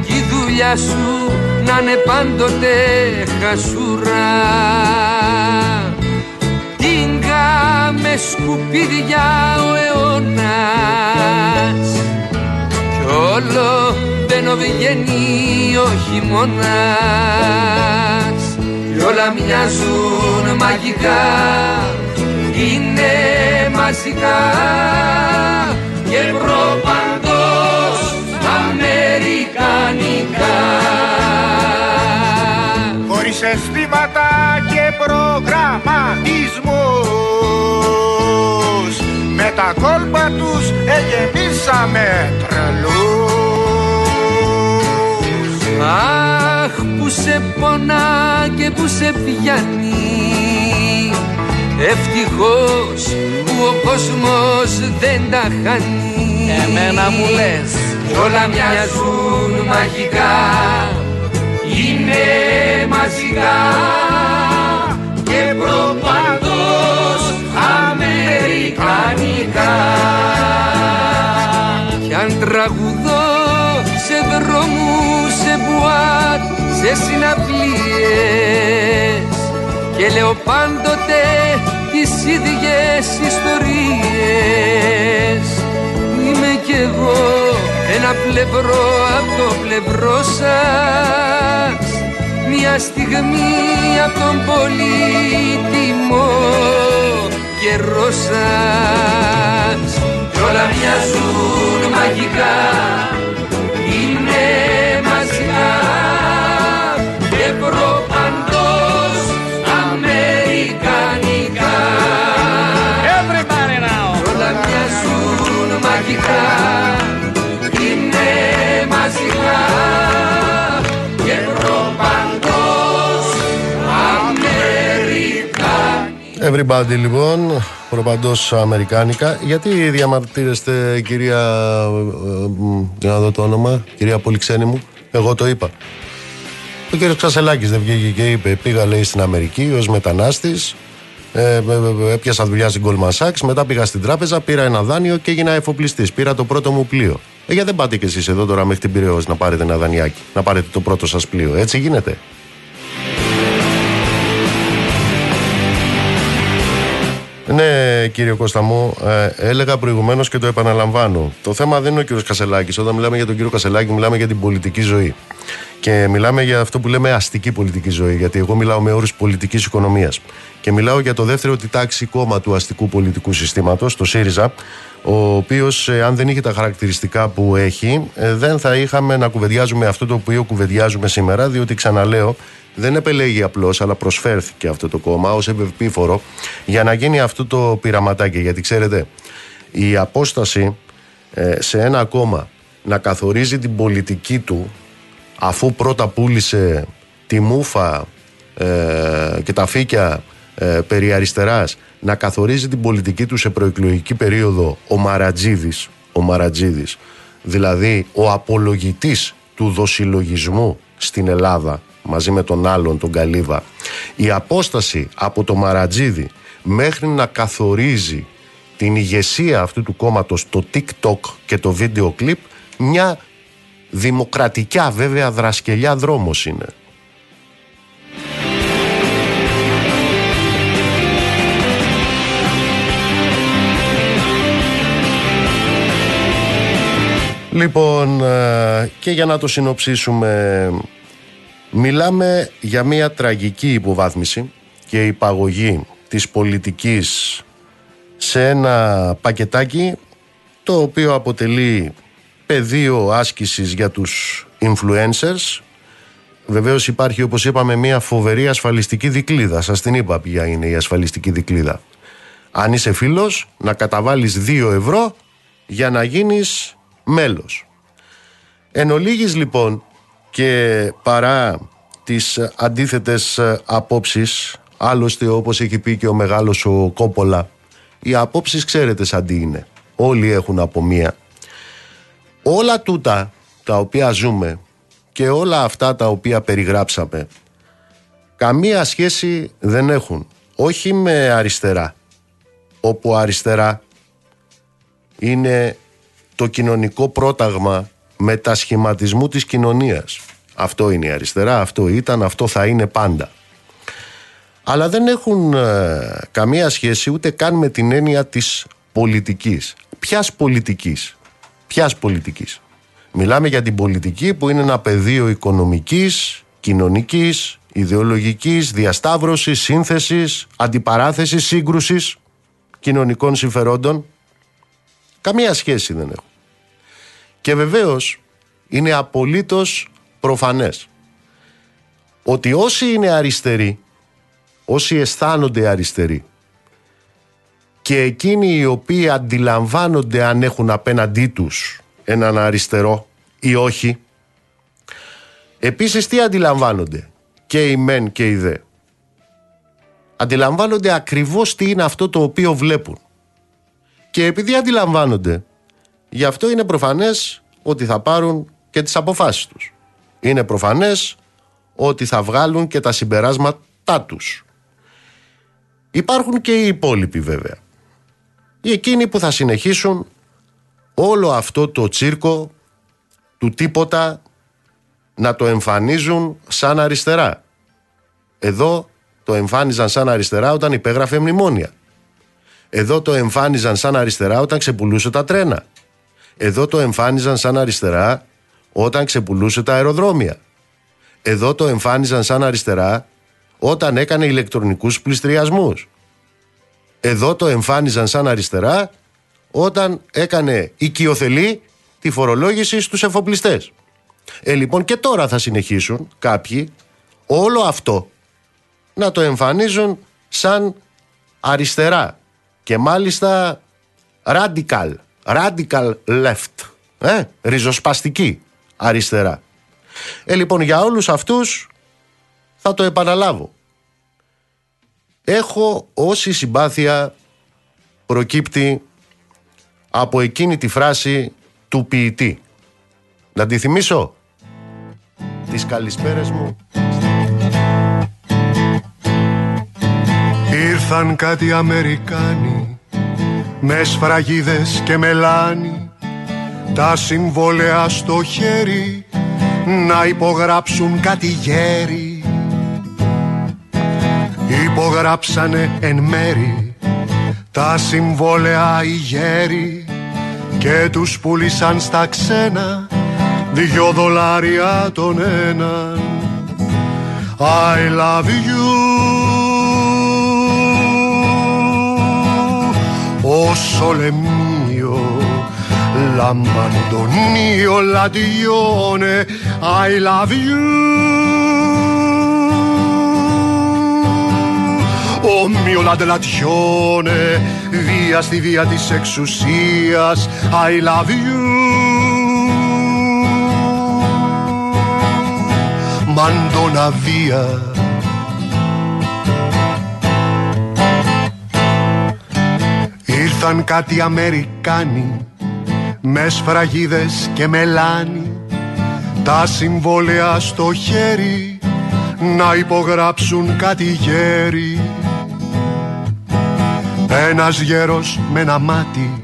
Κι η δουλειά σου να είναι πάντοτε χασούρα. Τίγκα με σκουπίδια ο αιώνας. Κι όλο μπαίνω βγαίνει ο χειμώνας κι όλα μοιάζουν μαγικά είναι μαζικά. Και προπαντός αμερικανικά. Χωρίς αισθήματα και προγραμματισμούς με τα κόλπα τους εγεμίσαμε τρελούς πονά και που σε πιάνει. Ευτυχώς που ο κόσμος δεν τα χάνει. Εμένα μου λες Κι όλα μοιάζουν μαγικά. Είναι μαζικά. Και προπαντός αμερικανικά. Κι αν τραγουδώ σε δρόμους, σε μπουάτ, σε συναυλίες Και λέω πάντοτε τις ίδιες ιστορίες. Είμαι κι εγώ ένα πλευρό από το πλευρό σας Μια στιγμή από τον πολύτιμο καιρό σας. Κι όλα μοιάζουν μαγικά Είναι μαζικά και προπαντός αμερικανικά Everybody now Κι όλα μοιάζουν μαγικά Είναι μαζικά και προπαντός αμερικανικά Everybody λοιπόν, προπαντός αμερικάνικα. Γιατί διαμαρτύρεστε κυρία, ε, ε, μ, για να δω το όνομα, κυρία Πολυξένη μου, εγώ το είπα. Ο κύριος Ξασελάκης δεν βγήκε και είπε, πήγα λέει στην Αμερική ως μετανάστης Ε, ε, ε, έπιασα δουλειά στην Goldman Sachs, μετά πήγα στην τράπεζα, πήρα ένα δάνειο και έγινα εφοπλιστής. Πήρα το πρώτο μου πλοίο. Ε, γιατί δεν πάτε κι εσείς εδώ τώρα μέχρι την Πυραιό να πάρετε ένα δανειάκι, να πάρετε το πρώτο σας πλοίο. Έτσι γίνεται. Ναι, κύριε Κώστα μου, ε, έλεγα προηγουμένως και το επαναλαμβάνω. Το θέμα δεν είναι ο κύριος Κασελάκης. Όταν μιλάμε για τον κύριο Κασελάκη, μιλάμε για την πολιτική ζωή. Και μιλάμε για αυτό που λέμε αστική πολιτική ζωή. Γιατί εγώ μιλάω με όρους πολιτικής οικονομίας. Και μιλάω για το δεύτερο τη τάξη κόμμα του αστικού πολιτικού συστήματος, το ΣΥΡΙΖΑ, ο οποίος, ε, αν δεν είχε τα χαρακτηριστικά που έχει, ε, δεν θα είχαμε να κουβεντιάζουμε αυτό το οποίο κουβεντιάζουμε σήμερα, διότι ξαναλέω, δεν επελέγει απλώς, αλλά προσφέρθηκε αυτό το κόμμα ως επίπφορο για να γίνει αυτό το πειραματάκι. Γιατί ξέρετε, η απόσταση ε, σε ένα κόμμα να καθορίζει την πολιτική του αφού πρώτα πούλησε τη μούφα ε, και τα φύκια ε, περί αριστεράς να καθορίζει την πολιτική του σε προεκλογική περίοδο ο Μαρατζίδης, ο Μαρατζίδης δηλαδή ο απολογητής του δοσιλογισμού στην Ελλάδα μαζί με τον άλλον τον Καλίβα η απόσταση από το Μαρατζίδη μέχρι να καθορίζει την ηγεσία αυτού του κόμματος το TikTok και το βίντεο κλιπ μια δημοκρατικά βέβαια δρασκελιά δρόμος είναι. Λοιπόν, ε, και για να το συνοψίσουμε, μιλάμε για μια τραγική υποβάθμιση και υπαγωγή της πολιτικής σε ένα πακετάκι το οποίο αποτελεί πεδίο άσκησης για τους influencers. Βεβαίως υπάρχει όπως είπαμε μια φοβερή ασφαλιστική δικλίδα. Σας την είπα ποια είναι η ασφαλιστική δικλίδα. Αν είσαι φίλος να καταβάλεις 2 ευρώ για να γίνεις μέλος. Εν ολίγης, λοιπόν και παρά τις αντίθετες απόψεις άλλωστε όπως έχει πει και ο μεγάλος ο Κόπολα οι απόψεις ξέρετε σαν τι είναι. Όλοι έχουν από μία όλα τούτα τα οποία ζούμε και όλα αυτά τα οποία περιγράψαμε καμία σχέση δεν έχουν. Όχι με αριστερά, όπου αριστερά είναι το κοινωνικό πρόταγμα μετασχηματισμού της κοινωνίας. Αυτό είναι η αριστερά, αυτό ήταν, αυτό θα είναι πάντα. Αλλά δεν έχουν ε, καμία σχέση ούτε καν με την έννοια της πολιτικής. Ποιας πολιτικής; Ποιας πολιτικής; Μιλάμε για την πολιτική που είναι ένα πεδίο οικονομικής, κοινωνικής, ιδεολογικής, διασταύρωσης, σύνθεσης, αντιπαράθεσης, σύγκρουσης κοινωνικών συμφερόντων. Καμία σχέση δεν έχουν. Και βεβαίως είναι απολύτως προφανές ότι όσοι είναι αριστεροί, όσοι αισθάνονται αριστεροί και εκείνοι οι οποίοι αντιλαμβάνονται αν έχουν απέναντί τους έναν αριστερό ή όχι. Επίσης τι αντιλαμβάνονται και οι μεν και οι δε. Αντιλαμβάνονται ακριβώς τι είναι αυτό το οποίο βλέπουν. Και επειδή αντιλαμβάνονται, γι' αυτό είναι προφανές ότι θα πάρουν και τις αποφάσεις τους. Είναι προφανές ότι θα βγάλουν και τα συμπεράσματά τους. Υπάρχουν και οι υπόλοιποι βέβαια ή εκείνοι που θα συνεχίσουν όλο αυτό το τσίρκο του τίποτα να το εμφανίζουν σαν αριστερά. Εδώ το εμφάνιζαν σαν αριστερά όταν υπέγραφε μνημόνια. Εδώ το εμφάνιζαν σαν αριστερά όταν ξεπουλούσε τα τρένα. Εδώ το εμφάνιζαν σαν αριστερά όταν ξεπουλούσε τα αεροδρόμια. Εδώ το εμφάνιζαν σαν αριστερά όταν έκανε ηλεκτρονικούς πληστριασμούς εδώ το εμφάνιζαν σαν αριστερά όταν έκανε οικειοθελή τη φορολόγηση στους εφοπλιστές. Ε, λοιπόν και τώρα θα συνεχίσουν κάποιοι όλο αυτό να το εμφανίζουν σαν αριστερά και μάλιστα radical, radical left, ε, ριζοσπαστική αριστερά. Ε, λοιπόν για όλους αυτούς θα το επαναλάβω έχω όση συμπάθεια προκύπτει από εκείνη τη φράση του ποιητή. Να τη θυμίσω; Τις καλησπέρες μου Ήρθαν κάτι Αμερικάνοι με σφραγίδες και μελάνι τα συμβόλαια στο χέρι να υπογράψουν κάτι γέρι. Υπογράψανε εν μέρη τα συμβόλαια οι γέροι και τους πουλήσαν στα ξένα δυο δολάρια τον έναν. I love you O sole mio La mandonio la dione I love you Ο μio λαντελατιώνε Βία στη βία της εξουσίας I love you Μαντώνα βία Ήρθαν κάτι Αμερικάνοι με σφραγίδες και μελάνι τα συμβόλαια στο χέρι να υπογράψουν κάτι γέρι. Ένας γέρος με ένα μάτι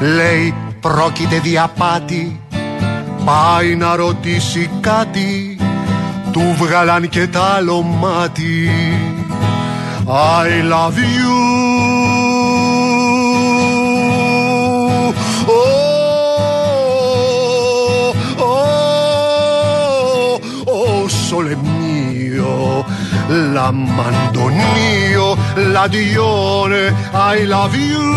λέει πρόκειται διαπάτη πάει να ρωτήσει κάτι του βγάλαν και τ' άλλο μάτι. I love you La mandonio, la dione I love you.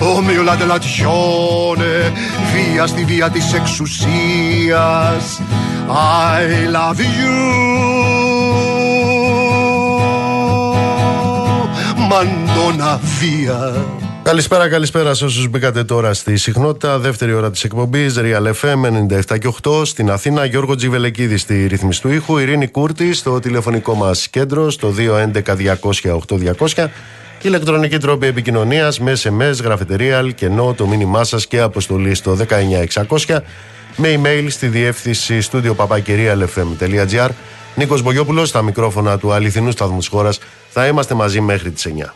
Ο μio λατελατιώνε βία στη βία της εξουσίας I love you. Μαντώνα βία Καλησπέρα, καλησπέρα σε όσους μπήκατε τώρα στη συχνότητα. Δεύτερη ώρα της εκπομπής Real FM 97 και 8 στην Αθήνα. Γιώργο Τζιβελεκίδης στη ρύθμιση του ήχου. Ειρήνη Κούρτη στο τηλεφωνικό μας κέντρο στο 211-200-8200. Ηλεκτρονική τρόπη επικοινωνίας με SMS, γραφετερία, κενό, το μήνυμά σας και αποστολή στο 19600 με email στη διεύθυνση στούντιο παπακυρίαλfm.gr. Νίκος Μπογιόπουλος στα μικρόφωνα του αληθινού σταθμού της χώρας. Θα είμαστε μαζί μέχρι τις 9.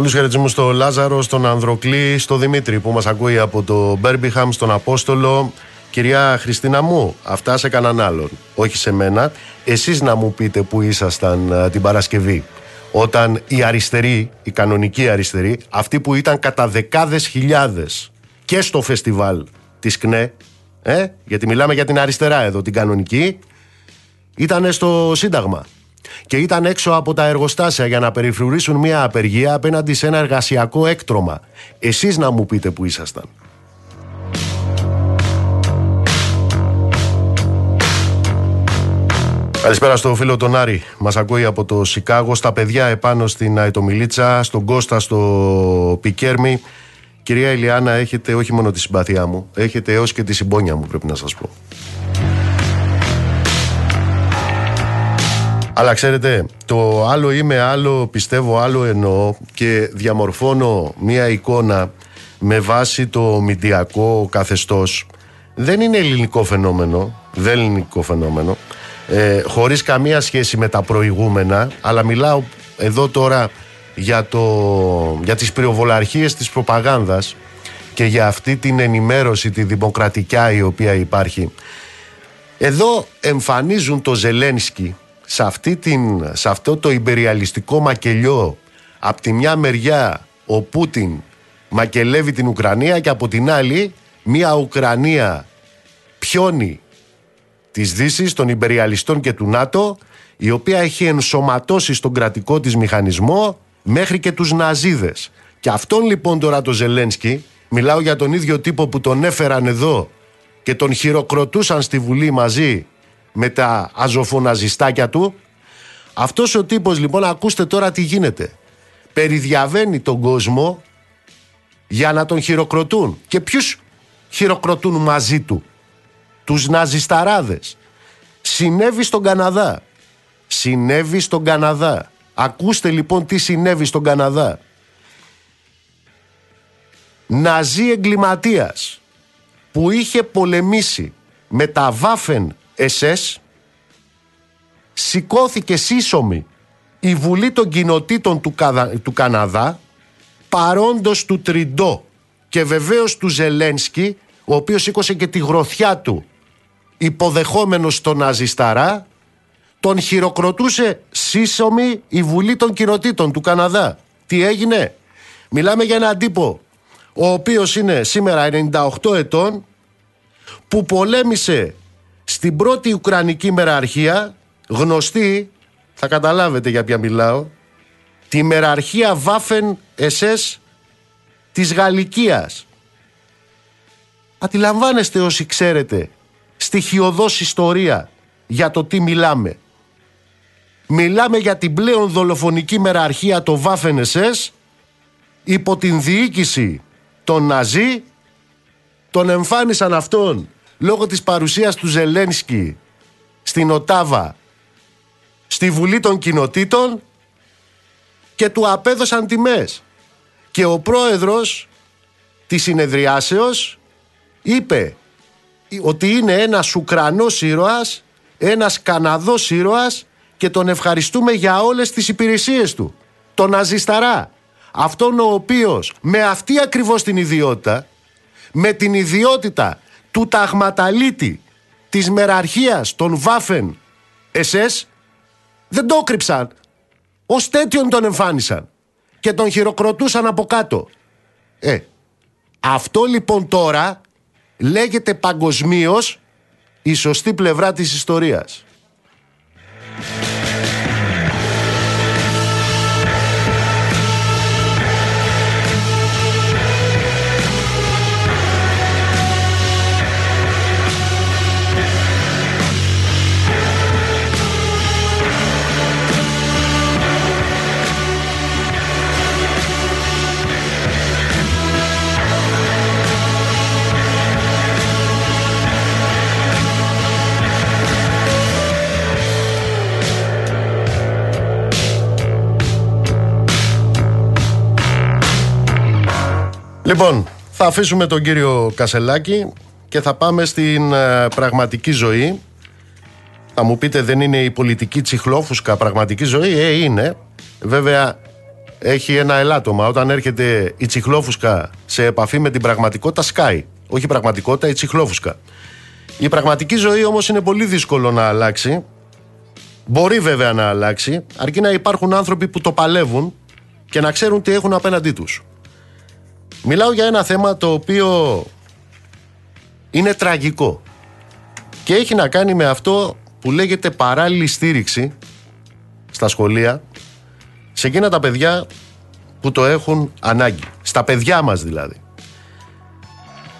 Όλους χαιρετισμούς στο Λάζαρο, στον Ανδροκλή, στο Δημήτρη που μας ακούει από το Μπέρμπιχαμ, στον Απόστολο. Κυρία Χριστίνα μου, αυτά σε κανέναν άλλον, όχι σε μένα. Εσείς να μου πείτε που ήσασταν α, την Παρασκευή. Όταν οι αριστεροί, οι κανονικοί αριστεροί, αυτοί που ήταν κατά δεκάδες χιλιάδες και στο φεστιβάλ της ΚΝΕ, ε, γιατί μιλάμε για την αριστερά εδώ, την κανονική, ήταν στο Σύνταγμα και ήταν έξω από τα εργοστάσια για να περιφρουρήσουν μια απεργία απέναντι σε ένα εργασιακό έκτρωμα. Εσείς να μου πείτε που ήσασταν. Καλησπέρα στο φίλο τον Άρη. Μας ακούει από το Σικάγο, στα παιδιά επάνω στην Αετομιλίτσα, στον Κώστα στο Πικέρμι. Κυρία Ηλιάνα, έχετε όχι μόνο τη συμπαθιά μου, έχετε έως και τη συμπόνια μου πρέπει να σας πω. Αλλά ξέρετε, το άλλο είμαι, άλλο πιστεύω, άλλο εννοώ και διαμορφώνω μία εικόνα με βάση το μηντιακό καθεστώς. Δεν είναι ελληνικό φαινόμενο, δεν είναι ελληνικό φαινόμενο, ε, χωρίς καμία σχέση με τα προηγούμενα, αλλά μιλάω εδώ τώρα για, το, για τις πυροβολαρχίες της προπαγάνδας και για αυτή την ενημέρωση, τη δημοκρατικά η οποία υπάρχει. Εδώ εμφανίζουν το Ζελένσκι σε, αυτή την, σε αυτό το υπεριαλιστικό μακελιό από τη μια μεριά ο Πούτιν μακελεύει την Ουκρανία και από την άλλη μια Ουκρανία πιώνει της δύση των υπεριαλιστών και του ΝΑΤΟ η οποία έχει ενσωματώσει στον κρατικό της μηχανισμό μέχρι και τους Ναζίδες. Και αυτόν λοιπόν τώρα το Ζελένσκι, μιλάω για τον ίδιο τύπο που τον έφεραν εδώ και τον χειροκροτούσαν στη Βουλή μαζί με τα αζωφοναζιστάκια του. Αυτός ο τύπος λοιπόν ακούστε τώρα τι γίνεται. Περιδιαβαίνει τον κόσμο για να τον χειροκροτούν. Και ποιους χειροκροτούν μαζί του; Τους ναζισταράδες. Συνέβη στον Καναδά. Συνέβη στον Καναδά. Ακούστε λοιπόν τι συνέβη στον Καναδά. ναζί εγκληματίας που είχε πολεμήσει με τα Waffen SS σηκώθηκε σύσσωμη η Βουλή των Κοινοτήτων του, του Καναδά παρόντος του Τριντό και βεβαίως του Ζελένσκι ο οποίος σήκωσε και τη γροθιά του υποδεχόμενος τον Ναζισταρά τον χειροκροτούσε σύσσωμη η Βουλή των Κοινοτήτων του Καναδά. Τι έγινε; Μιλάμε για έναν τύπο ο οποίος είναι σήμερα 98 ετών που πολέμησε στην πρώτη Ουκρανική μεραρχία γνωστή, θα καταλάβετε για ποια μιλάω, τη μεραρχία Waffen SS της Γαλλικίας. Αντιλαμβάνεστε όσοι ξέρετε στοιχειοδός ιστορία για το τι μιλάμε. Μιλάμε για την πλέον δολοφονική μεραρχία το Waffen SS υπό την διοίκηση των Ναζί τον εμφάνισαν αυτόν λόγω της παρουσίας του Ζελένσκι στην Οτάβα στη Βουλή των Κοινοτήτων και του απέδωσαν τιμές. Και ο πρόεδρος της συνεδριάσεως είπε ότι είναι ένας Ουκρανός ήρωας, ένας Καναδός ήρωας και τον ευχαριστούμε για όλες τις υπηρεσίες του. Τον Αζισταρά. Αυτόν ο οποίος με αυτή ακριβώς την ιδιότητα, με την ιδιότητα του ταγματαλίτη της μεραρχίας των Βάφεν SS, δεν το κρύψαν. Ως τέτοιον τον εμφάνισαν και τον χειροκροτούσαν από κάτω. Ε, αυτό λοιπόν τώρα λέγεται παγκοσμίως η σωστή πλευρά της ιστορίας. Λοιπόν, θα αφήσουμε τον κύριο Κασελάκη και θα πάμε στην ε, πραγματική ζωή. Θα μου πείτε δεν είναι η πολιτική τσιχλόφουσκα πραγματική ζωή; Ε, είναι. Βέβαια έχει ένα ελάττωμα. Όταν έρχεται η τσιχλόφουσκα σε επαφή με την πραγματικότητα σκάει. Όχι η πραγματικότητα, η τσιχλόφουσκα. Η πραγματική ζωή όμως είναι πολύ δύσκολο να αλλάξει. Μπορεί βέβαια να αλλάξει, αρκεί να υπάρχουν άνθρωποι που το παλεύουν και να ξέρουν τι έχουν απέναντί τους. Μιλάω για ένα θέμα το οποίο είναι τραγικό και έχει να κάνει με αυτό που λέγεται παράλληλη στήριξη στα σχολεία σε εκείνα τα παιδιά που το έχουν ανάγκη. Στα παιδιά μας δηλαδή.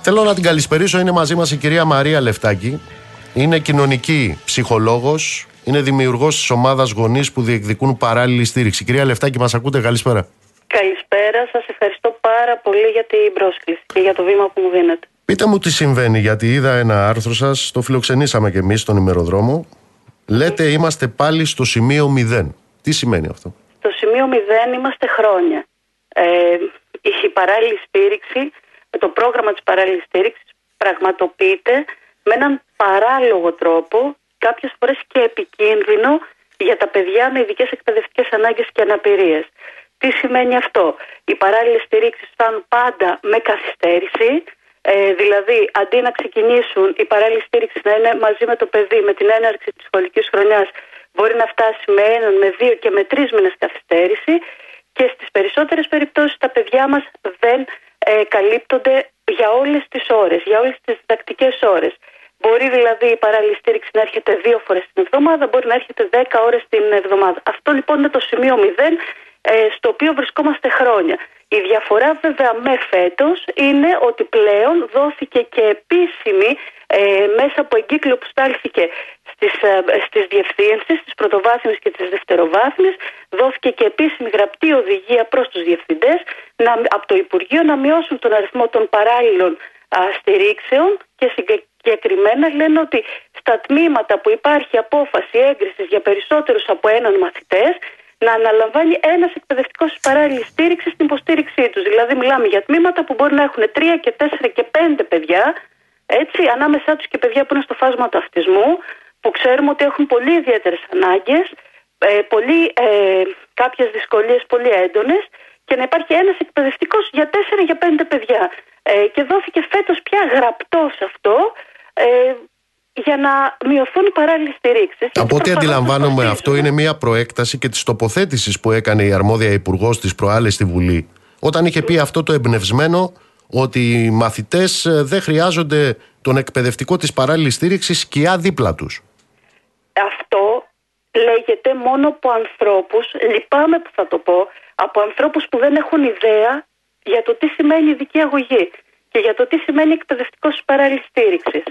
Θέλω να την καλησπερίσω. Είναι μαζί μας η κυρία Μαρία Λεφτάκη. Είναι κοινωνική ψυχολόγος. Είναι δημιουργός της ομάδας γονείς που διεκδικούν παράλληλη στήριξη. Κυρία Λεφτάκη, μας ακούτε. Καλησπέρα. Καλησπέρα. Σας ευχαριστώ πάρα πολύ για την πρόσκληση και για το βήμα που μου δίνετε. Πείτε μου τι συμβαίνει, γιατί είδα ένα άρθρο σας, το φιλοξενήσαμε κι εμείς στον ημεροδρόμο. Λέτε είμαστε πάλι στο σημείο 0. Τι σημαίνει αυτό; Στο σημείο 0 είμαστε χρόνια. Ε, η παράλληλη στήριξη, το πρόγραμμα της παράλληλης στήριξης πραγματοποιείται με έναν παράλογο τρόπο, κάποιες φορές και επικίνδυνο για τα παιδιά με ειδικές εκπαιδευτικές ανάγκες και αναπηρίες. Τι σημαίνει αυτό; Οι παράλληλες στηρίξεις φτάνουν πάντα με καθυστέρηση. Ε, δηλαδή, αντί να ξεκινήσουν η παράλληλη στήριξη να είναι μαζί με το παιδί με την έναρξη της σχολικής χρονιάς, μπορεί να φτάσει με έναν, με δύο και με τρεις μήνες καθυστέρηση. Και στις περισσότερες περιπτώσεις τα παιδιά μας δεν ε, καλύπτονται για όλες τις ώρες, για όλες τις διδακτικές ώρες. Μπορεί δηλαδή η παράλληλη στήριξη να έρχεται δύο φορές την εβδομάδα, μπορεί να έρχεται δέκα ώρες την εβδομάδα. Αυτό λοιπόν είναι το σημείο 0 ε, στο οποίο βρισκόμαστε χρόνια. Η διαφορά βέβαια με φέτος είναι ότι πλέον δόθηκε και επίσημη ε, μέσα από εγκύκλιο που στάλθηκε στις, ε, στις διευθύνσεις, στις πρωτοβάθμιες και τις δευτεροβάθμιες, δόθηκε και επίσημη γραπτή οδηγία προς τους διευθυντές να, από το Υπουργείο να μειώσουν τον αριθμό των παράλληλων α, στηρίξεων και συγκεκριμένα λένε ότι στα τμήματα που υπάρχει απόφαση έγκρισης για περισσότερους από έναν μαθητές να αναλαμβάνει ένας εκπαιδευτικός της παράλληλης στήριξης στην υποστήριξή τους. Δηλαδή, μιλάμε για τμήματα που μπορεί να έχουν τρία και τέσσερα και πέντε παιδιά, έτσι, ανάμεσά τους και παιδιά που είναι στο φάσμα του αυτισμού, που ξέρουμε ότι έχουν πολύ ιδιαίτερες ανάγκες, ε, πολύ, ε, κάποιες δυσκολίες πολύ έντονες και να υπάρχει ένας εκπαιδευτικός για τέσσερα για πέντε παιδιά. Ε, και δόθηκε φέτος πια γραπτό αυτό. Ε, για να μειωθούν οι παράλληλες στηρίξεις. Από ό,τι αντιλαμβάνομαι, αυτό είναι μια προέκταση και της τοποθέτησης που έκανε η αρμόδια υπουργός της προάλλες στη Βουλή, όταν είχε πει αυτό το εμπνευσμένο ότι οι μαθητές ε, δεν χρειάζονται τον εκπαιδευτικό της παράλληλης στήριξης σκιά δίπλα τους. Αυτό λέγεται μόνο από ανθρώπους, λυπάμαι που θα το πω, από ανθρώπους που δεν έχουν ιδέα για το τι σημαίνει ειδική αγωγή και για το τι σημαίνει εκπαιδευτικός της παράλληλης στήριξης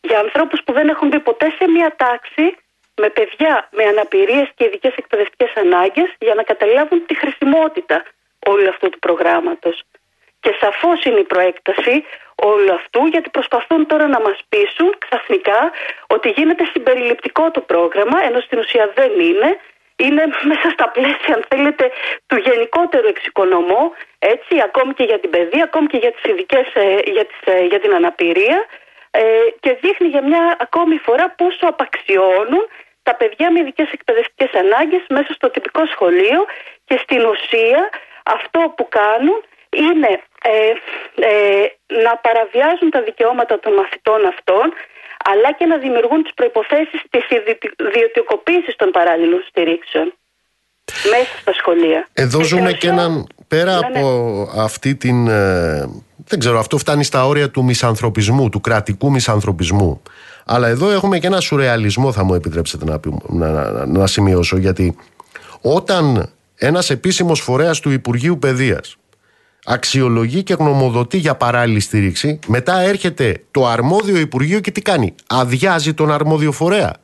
για ανθρώπους που δεν έχουν μπει ποτέ σε μια τάξη με παιδιά με αναπηρίες και ειδικές εκπαιδευτικές ανάγκες για να καταλάβουν τη χρησιμότητα όλου αυτού του προγράμματος. Και σαφώς είναι η προέκταση όλου αυτού γιατί προσπαθούν τώρα να μας πείσουν ξαφνικά ότι γίνεται συμπεριληπτικό το πρόγραμμα ενώ στην ουσία δεν είναι είναι μέσα στα πλαίσια, αν θέλετε, του γενικότερου εξοικονομού, έτσι, ακόμη και για την παιδεία, ακόμη και για, τις ειδικές, ε, για, τις, ε, για την αναπηρία ε, και δείχνει για μια ακόμη φορά πόσο απαξιώνουν τα παιδιά με ειδικές εκπαιδευτικές ανάγκες μέσα στο τυπικό σχολείο και στην ουσία αυτό που κάνουν είναι ε, ε, να παραβιάζουν τα δικαιώματα των μαθητών αυτών αλλά και να δημιουργούν τις προϋποθέσεις της ιδιωτικοποίησης των παράλληλων στηρίξεων μέσα στα σχολεία. Εδώ ζούμε και έναν, πέρα ναι, από ναι. αυτή την δεν ξέρω, αυτό φτάνει στα όρια του μισανθρωπισμού, του κρατικού μισανθρωπισμού. Αλλά εδώ έχουμε και ένα σουρεαλισμό, θα μου επιτρέψετε να, να, να, να σημειώσω, γιατί όταν ένας επίσημος φορέας του Υπουργείου Παιδείας αξιολογεί και γνωμοδοτεί για παράλληλη στήριξη, μετά έρχεται το αρμόδιο Υπουργείο και τι κάνει, αδειάζει τον αρμόδιο φορέα.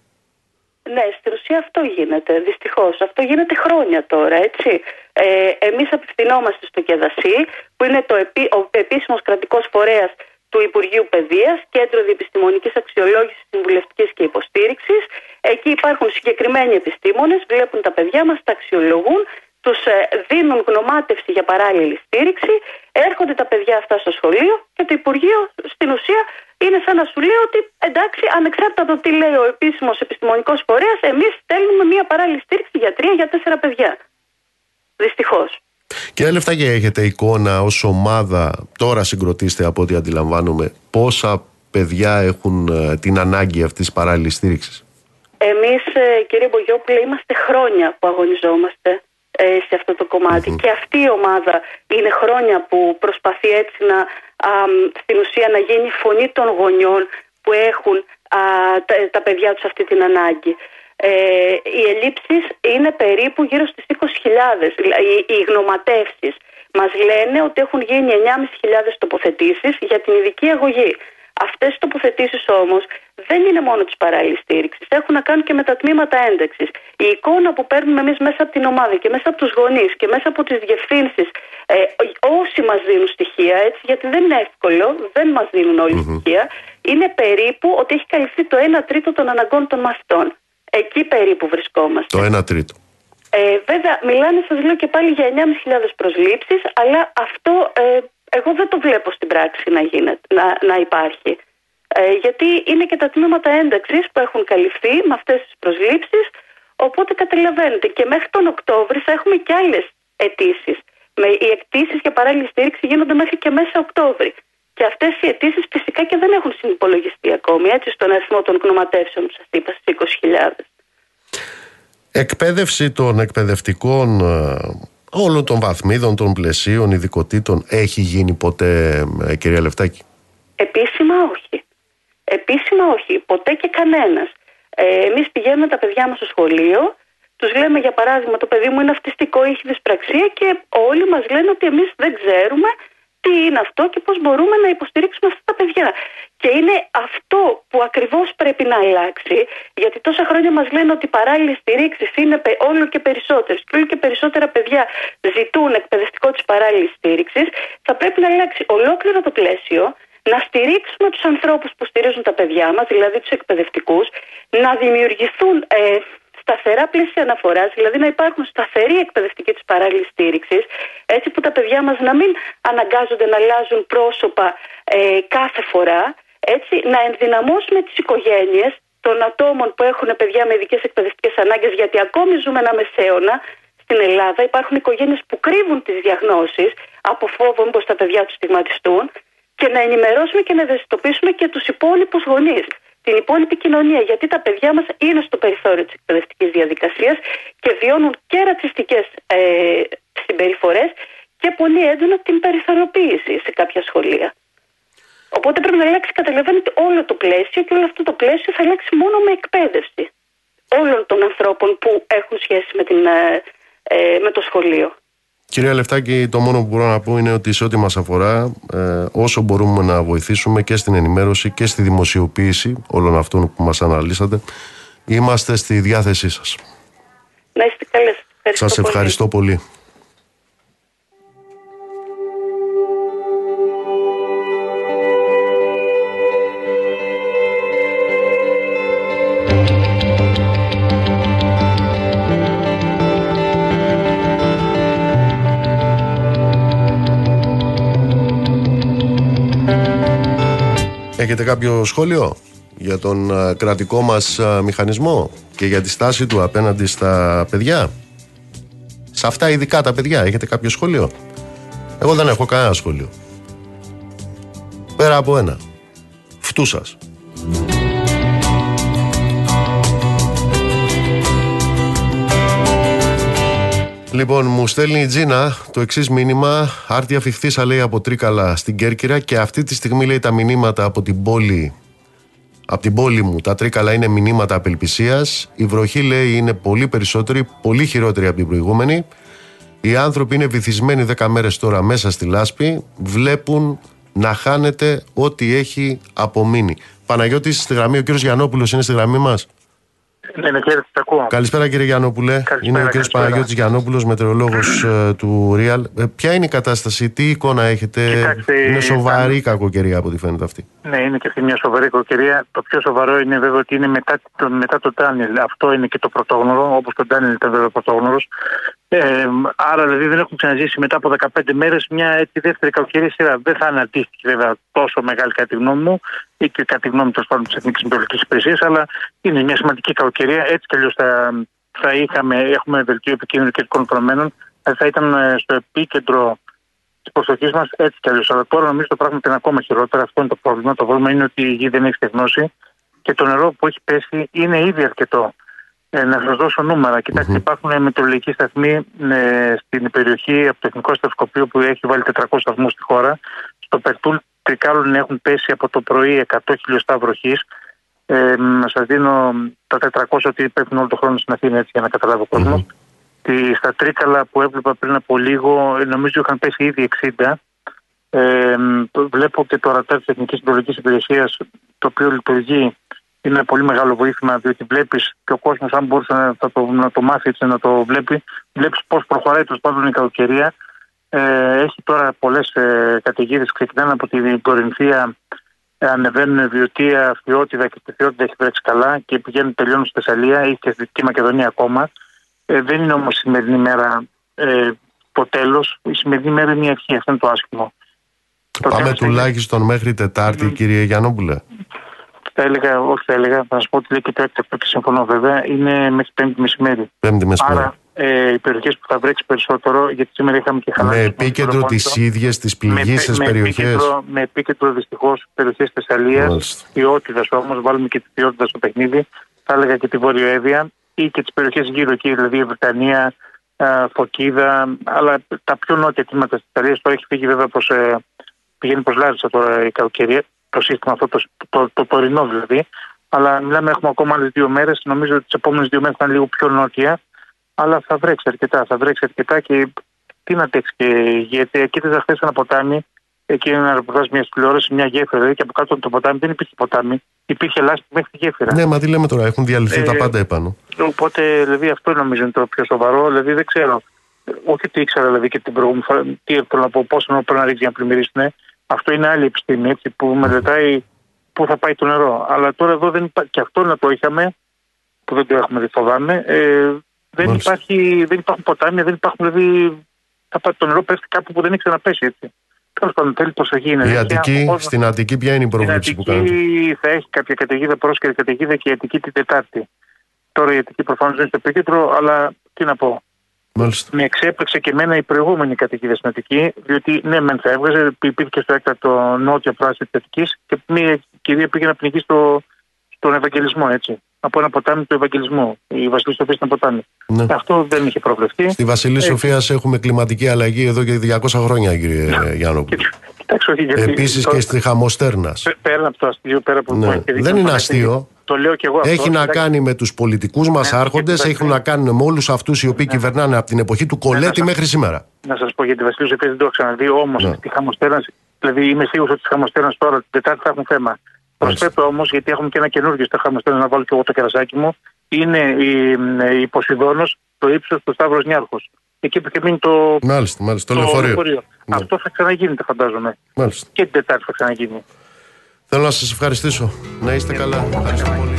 Ναι, στην ουσία αυτό γίνεται, δυστυχώς. Αυτό γίνεται χρόνια τώρα, έτσι. Ε, εμείς απευθυνόμαστε στο ΚΕΔΑΣΥ, που είναι το επί, ο επίσημος κρατικός φορέας του Υπουργείου Παιδείας, Κέντρο Διεπιστημονικής Αξιολόγησης Συμβουλευτικής και Υποστήριξης. Εκεί υπάρχουν συγκεκριμένοι επιστήμονες, βλέπουν τα παιδιά μας, τα αξιολογούν, τους ε, δίνουν γνωμάτευση για παράλληλη στήριξη, έρχονται τα παιδιά αυτά στο σχολείο και το Υπουργείο στην ουσία είναι σαν να σου λέει ότι εντάξει, ανεξάρτητα το τι λέει ο επίσημος επιστημονικός φορέας, εμείς στέλνουμε μια παράλληλη στήριξη για τρία, για τέσσερα παιδιά. Δυστυχώς. Και λεφτά και έχετε εικόνα ως ομάδα, τώρα συγκροτήστε από ό,τι αντιλαμβάνομαι, πόσα παιδιά έχουν ε, την ανάγκη αυτής της παράλληλης στήριξης; Εμείς, ε, κύριε Μπογιόπουλε, είμαστε χρόνια που αγωνιζόμαστε ε, σε αυτό το κομματι Και αυτή η ομάδα είναι χρόνια που προσπαθεί έτσι να α, στην ουσία να γίνει φωνή των γονιών που έχουν α, τα, παιδιά τους αυτή την ανάγκη. Ε, οι ελλείψεις είναι περίπου γύρω στις 20.000, οι, οι γνωματεύσεις. Μας λένε ότι έχουν γίνει 9.500 τοποθετήσεις για την ειδική αγωγή. Αυτές οι τοποθετήσεις όμως δεν είναι μόνο της παράλληλης στήριξης. Έχουν να κάνουν και με τα τμήματα ένταξης. Η εικόνα που παίρνουμε εμείς μέσα από την ομάδα και μέσα από τους γονείς και μέσα από τις διευθύνσεις, ε, όσοι μας δίνουν στοιχεία, έτσι, γιατί δεν είναι εύκολο, δεν μας δίνουν όλοι mm-hmm. στοιχεία, είναι περίπου ότι έχει καλυφθεί το 1 τρίτο των αναγκών των μαθητών. Εκεί περίπου βρισκόμαστε. Το 1 τρίτο. Ε, βέβαια, μιλάνε, σας λέω και πάλι για 9.500 προσλήψεις, αλλά αυτό ε, εγώ δεν το βλέπω στην πράξη να, γίνεται, να, να υπάρχει. Ε, γιατί είναι και τα τμήματα ένταξης που έχουν καλυφθεί με αυτές τις προσλήψεις. Οπότε καταλαβαίνετε και μέχρι τον Οκτώβρη θα έχουμε και άλλες αιτήσεις. Οι αιτήσεις για παράλληλη στήριξη γίνονται μέχρι και μέσα Οκτώβρη. Και αυτές οι αιτήσεις φυσικά και δεν έχουν συνυπολογιστεί ακόμη έτσι στον αριθμό των γνωματεύσεων που σας είπα στις 20.000. Εκπαίδευση των εκπαιδευτικών ε, όλων των βαθμίδων, των πλαισίων, ειδικοτήτων έχει γίνει ποτέ, ε, κυρία Λεφτάκη. Επίσημα όχι. Επίσημα όχι. Ποτέ και κανένας. Ε, εμείς πηγαίνουμε τα παιδιά μας στο σχολείο, τους λέμε για παράδειγμα το παιδί μου είναι αυτιστικό, έχει δυσπραξία και όλοι μας λένε ότι εμείς δεν ξέρουμε τι είναι αυτό και πώς μπορούμε να υποστηρίξουμε αυτά τα παιδιά. Και είναι αυτό που ακριβώς πρέπει να αλλάξει, γιατί τόσα χρόνια μας λένε ότι οι παράλληλες στηρίξεις είναι όλο και περισσότερες. Και όλο και περισσότερα παιδιά ζητούν εκπαιδευτικό της παράλληλης στήριξης, θα πρέπει να αλλάξει ολόκληρο το πλαίσιο, να στηρίξουμε τους ανθρώπους που στηρίζουν τα παιδιά μας, δηλαδή τους εκπαιδευτικούς, να δημιουργηθούν ε, σταθερά πλαίσια αναφοράς, δηλαδή να υπάρχουν σταθεροί εκπαιδευτικοί της παράλληλης στήριξης, έτσι που τα παιδιά μας να μην αναγκάζονται να αλλάζουν πρόσωπα ε, κάθε φορά, έτσι να ενδυναμώσουμε τις οικογένειες των ατόμων που έχουν παιδιά με ειδικές εκπαιδευτικές ανάγκες, γιατί ακόμη ζούμε ένα μεσαίωνα στην Ελλάδα. Υπάρχουν οικογένειες που κρύβουν τις διαγνώσεις από φόβο μήπως τα παιδιά τους στιγματιστούν και να ενημερώσουμε και να ευαισθητοποιήσουμε και τους υπόλοιπους γονείς, την υπόλοιπη κοινωνία. Γιατί τα παιδιά μας είναι στο περιθώριο της εκπαιδευτικής διαδικασίας και βιώνουν και ρατσιστικές ε, συμπεριφορές και πολύ έντονα την περιθωριοποίηση σε κάποια σχολεία. Οπότε πρέπει να αλλάξει, καταλαβαίνετε, όλο το πλαίσιο και όλο αυτό το πλαίσιο θα αλλάξει μόνο με εκπαίδευση όλων των ανθρώπων που έχουν σχέση με, την, ε, ε με το σχολείο. Κυρία Λεφτάκη, το μόνο που μπορώ να πω είναι ότι σε ό,τι μας αφορά, ε, όσο μπορούμε να βοηθήσουμε και στην ενημέρωση και στη δημοσιοποίηση όλων αυτών που μας αναλύσατε, είμαστε στη διάθεσή σας. Να είστε καλές. Σας ευχαριστώ πολύ. Έχετε κάποιο σχόλιο για τον κρατικό μας μηχανισμό και για τη στάση του απέναντι στα παιδιά; Σε αυτά ειδικά τα παιδιά έχετε κάποιο σχόλιο; Εγώ δεν έχω κανένα σχόλιο. Πέρα από ένα. Φτού σας. Λοιπόν, μου στέλνει η Τζίνα το εξής μήνυμα. Άρτια φιχθήσα λέει από Τρίκαλα στην Κέρκυρα και αυτή τη στιγμή λέει τα μηνύματα από την πόλη. Από την πόλη μου τα Τρίκαλα είναι μηνύματα απελπισίας. Η βροχή λέει είναι πολύ περισσότερη, πολύ χειρότερη από την προηγούμενη. Οι άνθρωποι είναι βυθισμένοι 10 μέρες τώρα μέσα στη λάσπη. Βλέπουν να χάνεται ό,τι έχει απομείνει. Παναγιώτης στη γραμμή, ο κύριος Γιανόπουλο είναι στη γραμμή μας. Ναι, ναι, κύριε, ακούω. Καλησπέρα κύριε Γιαννόπουλε. Είναι ο κύριος Παναγιώτης Γιαννόπουλος, μετεωρολόγος ε, του Real. Ε, ποια είναι η κατάσταση, τι εικόνα έχετε, Κοιτάξτε, Είναι σοβαρή η κακοκαιρία από ό,τι φαίνεται αυτή. Ναι, είναι και αυτή μια σοβαρή κακοκαιρία. Το πιο σοβαρό είναι βέβαια ότι είναι μετά το, μετά το Τάνιλ. Αυτό είναι και το πρωτόγνωρο, όπως το Τάνιλ ήταν βέβαια πρωτόγνωρος. Ε, άρα δηλαδή δεν έχουν ξαναζήσει μετά από 15 μέρες μια έτσι δεύτερη κακοκαιρία σειρά. Δεν θα είναι αντίστοιχη βέβαια τόσο μεγάλη κατά τη γνώμη μου ή και κατά τη γνώμη του της Εθνικής Μητρολογική Υπηρεσίας, αλλά είναι μια σημαντική κακοκαιρία. Έτσι κι αλλιώς θα, θα είχαμε, έχουμε δελτίο επικίνδυνων και δεδομένων, θα ήταν ε, στο επίκεντρο της προσοχής μας έτσι κι αλλιώς. Αλλά τώρα νομίζω το πράγμα είναι ακόμα χειρότερα. Αυτό είναι το πρόβλημα. Το πρόβλημα είναι ότι η γη δεν έχει στεγνώσει και το νερό που έχει πέσει είναι ήδη αρκετό. Ε, να σας δώσω νούμερα. Κοιτάξτε, mm-hmm. υπάρχουν μετεωρολογικοί σταθμοί ε, στην περιοχή από το Εθνικό Σταθκοπείο που έχει βάλει 400 σταθμούς στη χώρα. Στο Περτούλ Τρικάλων έχουν πέσει από το πρωί 100 χιλιοστά βροχής. Ε, σας δίνω τα 400 ότι πέφτουν όλο το χρόνο στην Αθήνα έτσι για να καταλάβει ο κόσμος. Mm-hmm. Στα Τρίκαλα που έβλεπα πριν από λίγο, νομίζω είχαν πέσει ήδη 60. Ε, βλέπω και το ρατάρ της Εθνικής Συντροφική Υπηρεσίας, το οποίο λειτουργεί είναι ένα πολύ μεγάλο βοήθημα, διότι βλέπεις και ο κόσμος, αν μπορούσε να το, να το μάθει έτσι, να το βλέπει, βλέπεις πώς προχωράει τέλος πάντων η καλοκαιρία. Ε, έχει τώρα πολλές ε, καταιγίδες, ξεκινάνε από την Κορινθία, ε, ανεβαίνουν Βιωτία, Φιότιδα και στη Φιότιδα έχει βρέξει καλά και πηγαίνουν, τελειώνουν στη Θεσσαλία ή και στη Δυτική Μακεδονία ακόμα. Ε, δεν είναι όμως η σημερινή μέρα ε, το τέλος. Η σημερινή μέρα είναι η αρχή. Αυτό είναι το άσχημο. Πάμε τουλάχιστον μέχρι Τετάρτη, mm. κύριε Γιαννόπουλε θα έλεγα, όχι θα έλεγα, θα σας πω ότι λέει και το έκτακτο και συμφωνώ βέβαια, είναι μέχρι πέμπτη μεσημέρι. Πέμπτη μεσημέρι. Άρα ε, οι περιοχές που θα βρέξει περισσότερο, γιατί σήμερα είχαμε και χαλάσει. Με επίκεντρο τις ίδιες τις πληγήσεις περιοχές. Με επίκεντρο δυστυχώς περιοχές Θεσσαλίας, ποιότητα όμως, βάλουμε και τη ποιότητα στο παιχνίδι, θα έλεγα και τη Βόρειο Εύβοια ή και τις περιοχές γύρω εκεί, δηλαδή η Βρετανία, Φωκίδα, αλλά τα πιο νότια τμήματα της Ιταλίας το έχει φύγει βέβαια προ. Ε, πηγαίνει προς Λάρισα τώρα η καλοκαιρία το σύστημα αυτό, το, το, το, τωρινό δηλαδή. Αλλά μιλάμε, έχουμε ακόμα άλλες δύο μέρες. Νομίζω ότι τις επόμενες δύο μέρες θα είναι λίγο πιο νότια. Αλλά θα βρέξει αρκετά. Θα βρέξει αρκετά και τι να τέξει και γιατί εκεί δεν χθε ένα ποτάμι. Εκεί ένα ρεπορτάζ μιας τηλεόρασης, μια γέφυρα. Δηλαδή και από κάτω από το ποτάμι δεν υπήρχε ποτάμι. Υπήρχε λάσπη μέχρι τη γέφυρα. Ναι, μα τι λέμε τώρα, έχουν διαλυθεί ε, τα πάντα επάνω. Οπότε δηλαδή αυτό νομίζω είναι το πιο σοβαρό. Δηλαδή δεν ξέρω. Όχι τι ήξερα δηλαδή και την προηγούμενη Τι θέλω να πω, πόσο πρέπει να ρίξει για να πλημμυρίσουν. Αυτό είναι άλλη επιστήμη έτσι, που μελετάει πού θα πάει το νερό. Αλλά τώρα εδώ δεν υπάρχει. Και αυτό να το είχαμε, που δεν το έχουμε δει, φοβάμαι. Ε, δεν, Μάλιστα. υπάρχει, δεν υπάρχουν ποτάμια, δεν υπάρχουν δηλαδή. Θα πάει το νερό πέφτει κάπου που δεν έχει ξαναπέσει έτσι. Τέλος πάντων, θέλει προσοχή. Είναι Η δίκαια. Αττική, Ο κόσμος- στην Αττική ποια είναι η στην πρόβλεψη που Αττική κάνετε; θα έχει κάποια καταιγίδα, πρόσκαιρη καταιγίδα και η Αττική την Τετάρτη. Τώρα η Αττική προφανώς δεν είναι στο επίκεντρο, αλλά τι να πω. Μάλιστα. Με εξέπληξε και εμένα η προηγούμενη καταιγίδα στην Αττική, διότι ναι, μεν θα έβγαζε, υπήρχε και στο έκτακτο νότιο πράσινο της Αττικής και μια κυρία πήγε να πνιγεί στο, στον Ευαγγελισμό, έτσι. Από ένα ποτάμι του Ευαγγελισμού. Η Βασιλής Σοφίας ήταν ποτάμι. Ναι. Αυτό δεν είχε προβλεφθεί. Στη Βασιλής Ε, Σοφίας έχουμε κλιματική αλλαγή εδώ και 200 χρόνια, κύριε Γιάννοπουλο. Κοιτάξτε, όχι, γιατί Επίσης το- και στη Χαμοστέρνας. πέ- Πέρα από το αστείο, πέρα από Ναι. που έχει δίκιο, Δεν είναι το- αστείο. Το λέω και εγώ αυτό. Έχει να εντάξει. κάνει με τους πολιτικούς μας Ναι, άρχοντες, εντάξει. έχουν να κάνουν με όλους αυτούς οι οποίοι κυβερνάνε από την εποχή του Κολέτη ναι. μέχρι σήμερα. Να σας πω για τη Βασιλή Σοφία δεν το έχω ξαναδεί, όμως Ναι. στη Χαμοστέρνα, δηλαδή είμαι σίγουρος ότι στη Χαμοστέρνα τώρα την Τετάρτη θα έχουν θέμα. Προσθέτω όμως, γιατί έχουμε και ένα καινούργιο στα Χαμοστέρνα να βάλω και εγώ το κερασάκι μου, είναι η, η Ποσειδόνος, το ύψος του Σταύρος Νιάρχος. Εκεί που είχε μείνει το, Μάλιστα, μάλιστα. Το λεωφορείο. Ναι. Αυτό θα ξαναγίνει, φαντάζομαι. Μάλιστα. Και την Τετάρτη θα ξαναγίνει. Θέλω να σας ευχαριστήσω. Να είστε καλά. Ευχαριστώ πολύ.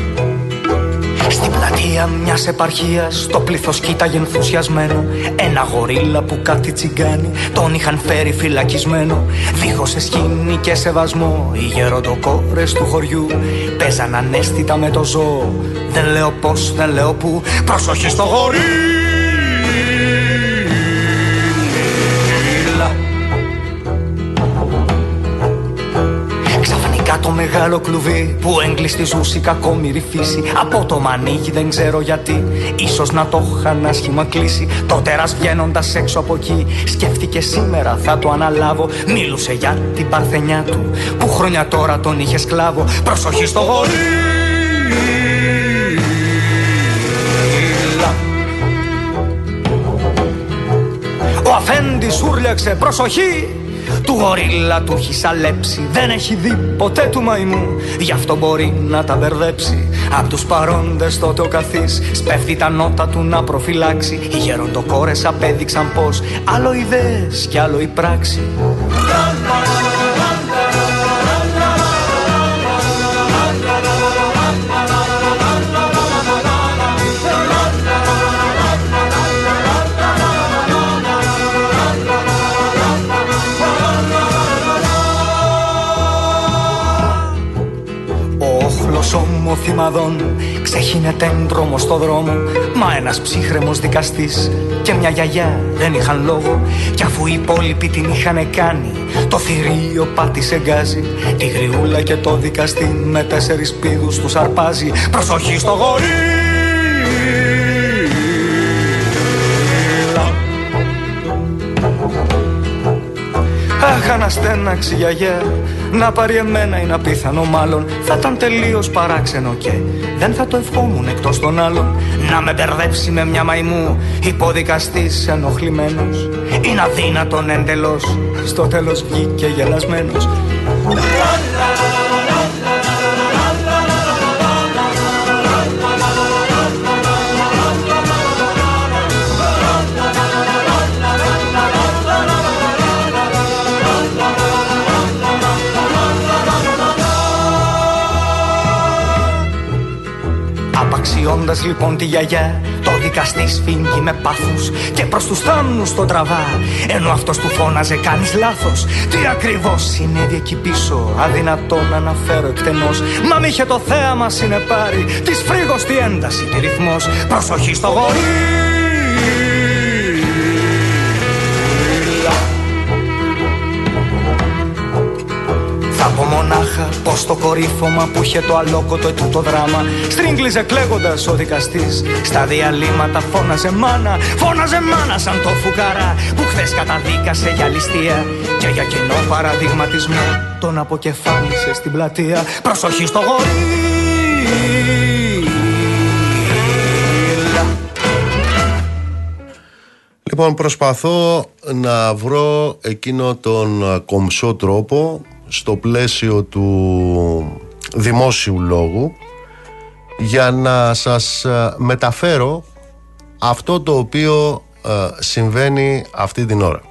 Στην πλατεία μιας επαρχίας το πλήθος κοίταγε ενθουσιασμένο. Ένα γορίλα που κάτι τσιγκάνει τον είχαν φέρει φυλακισμένο. Δίχως σχήνη και σεβασμό, οι γεροντοκόρες του χωριού παίζαν ανέστητα με το ζώο. Δεν λέω πώς, δεν λέω πού. Προσοχή στο γορίλα. Το μεγάλο κλουβί που έγκλειστη ζούσε η κακόμοιρη φύση. Από το μανίκι δεν ξέρω γιατί Ίσως να το είχαν άσχημα κλείσει. Το τέρας βγαίνοντας έξω από εκεί Σκέφτηκε σήμερα θα το αναλάβω. Μίλουσε για την παρθενιά του Που χρόνια τώρα τον είχε σκλάβο. Προσοχή στο γορίλα Ο αφέντης ούρλιαξε προσοχή του γορίλα του έχει σαλέψει Δεν έχει δει ποτέ του μαϊμού. Γι' αυτό μπορεί να τα μπερδέψει. Απ' τους παρόντες τότε ο καθής Σπέφτει τα νότα του να προφυλάξει. Οι γεροντοκόρες απέδειξαν πως Άλλο ιδέες κι άλλο η πράξη ομοθυμαδών ξεχύνεται έντρομο στο δρόμο. Μα ένας ψύχρεμος δικαστής και μια γιαγιά δεν είχαν λόγο. Κι αφού οι υπόλοιποι την είχαν κάνει Το θηρίο πάτησε γκάζι. Τη γριούλα και το δικαστή με τέσσερις πίδους τους αρπάζει. Προσοχή στο γορίλα Αχ, αναστέναξη γιαγιά. Να πάρει εμένα είναι απίθανο μάλλον. Θα ήταν τελείως παράξενο και Δεν θα το ευχόμουν εκτός των άλλων. Να με μπερδέψει με μια μαϊμού Υποδικαστής ενοχλημένος. Είναι αδύνατον εντελώς. Στο τέλος βγήκε γελασμένος Απαξιώντας λοιπόν τη γιαγιά Το δικαστή σφίγγει με πάθος Και προς τους θάμνους τον τραβά. Ενώ αυτός του φώναζε κάνεις λάθος. Τι ακριβώς συνέβη εκεί πίσω Αδυνατό να αναφέρω εκτενώς. Μα μ' είχε το θέαμα συνεπάρει Της φρίγος τη ένταση τη ρυθμός. Προσοχή στο γορίλα μονάχα πως το κορύφωμα που είχε το αλόκοτο ετούτο δράμα. Στρίγκλιζε κλαίγοντας ο δικαστής. Στα διαλύματα φώναζε μάνα Φώναζε μάνα σαν το φουκαρά Που χθες καταδίκασε για ληστεία Και για κοινό παραδειγματισμό. Τον αποκεφάλισε στην πλατεία. Προσοχή στο γορίλα Λοιπόν, προσπαθώ να βρω εκείνο τον α, κομψό τρόπο στο πλαίσιο του δημόσιου λόγου για να σας α, μεταφέρω αυτό το οποίο α, συμβαίνει αυτή την ώρα.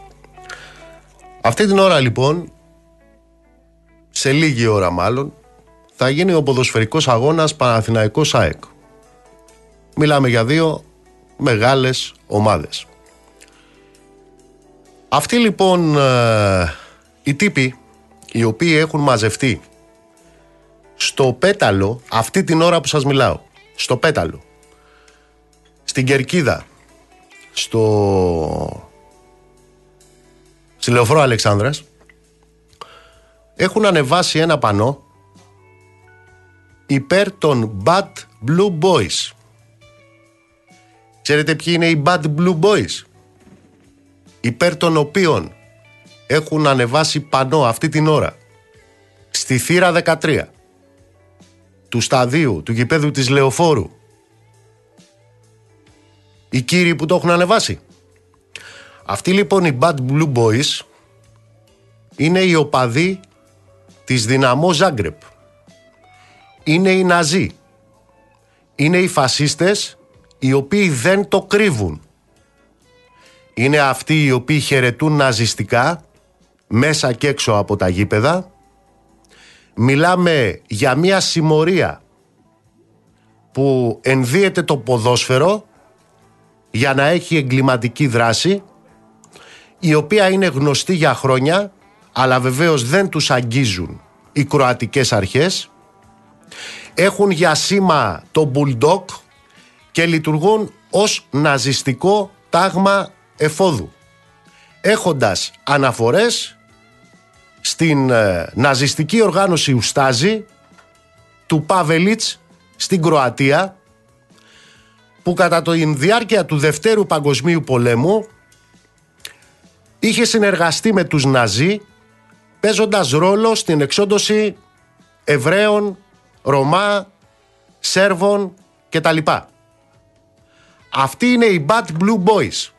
Αυτή την ώρα λοιπόν, σε λίγη ώρα μάλλον, θα γίνει ο ποδοσφαιρικός αγώνας Παναθηναϊκός ΑΕΚ. Μιλάμε για δύο μεγάλες ομάδες. Αυτοί λοιπόν ε, οι τύποι οι οποίοι έχουν μαζευτεί στο πέταλο αυτή την ώρα που σας μιλάω στο πέταλο στην Κερκίδα στο στη Λεωφόρο Αλεξάνδρας έχουν ανεβάσει ένα πανό υπέρ των Bad Blue Boys. Ξέρετε ποιοι είναι οι Bad Blue Boys? Υπέρ των οποίων έχουν ανεβάσει πανό αυτή την ώρα στη θύρα 13 του σταδίου, του γηπέδου της Λεωφόρου οι κύριοι που το έχουν ανεβάσει. Αυτοί λοιπόν οι Bad Blue Boys είναι οι οπαδοί της Δυναμό Ζάγκρεπ. Είναι οι Ναζί. Είναι οι φασίστες οι οποίοι δεν το κρύβουν. Είναι αυτοί οι οποίοι χαιρετούν ναζιστικά μέσα και έξω από τα γήπεδα. Μιλάμε για μια συμμορία που ενδύεται το ποδόσφαιρο για να έχει εγκληματική δράση η οποία είναι γνωστή για χρόνια αλλά βεβαίως δεν τους αγγίζουν οι κροατικές αρχές έχουν για σήμα το Bulldog και λειτουργούν ως ναζιστικό τάγμα εφόδου έχοντας αναφορές στην ε, ναζιστική οργάνωση Ουστάζη του Παβελίτς στην Κροατία που κατά τη διάρκεια του Δευτέρου Παγκοσμίου Πολέμου είχε συνεργαστεί με τους Ναζί παίζοντας ρόλο στην εξόντωση Εβραίων, Ρωμά, Σέρβων κτλ. Αυτοί είναι οι Bad Blue Boys.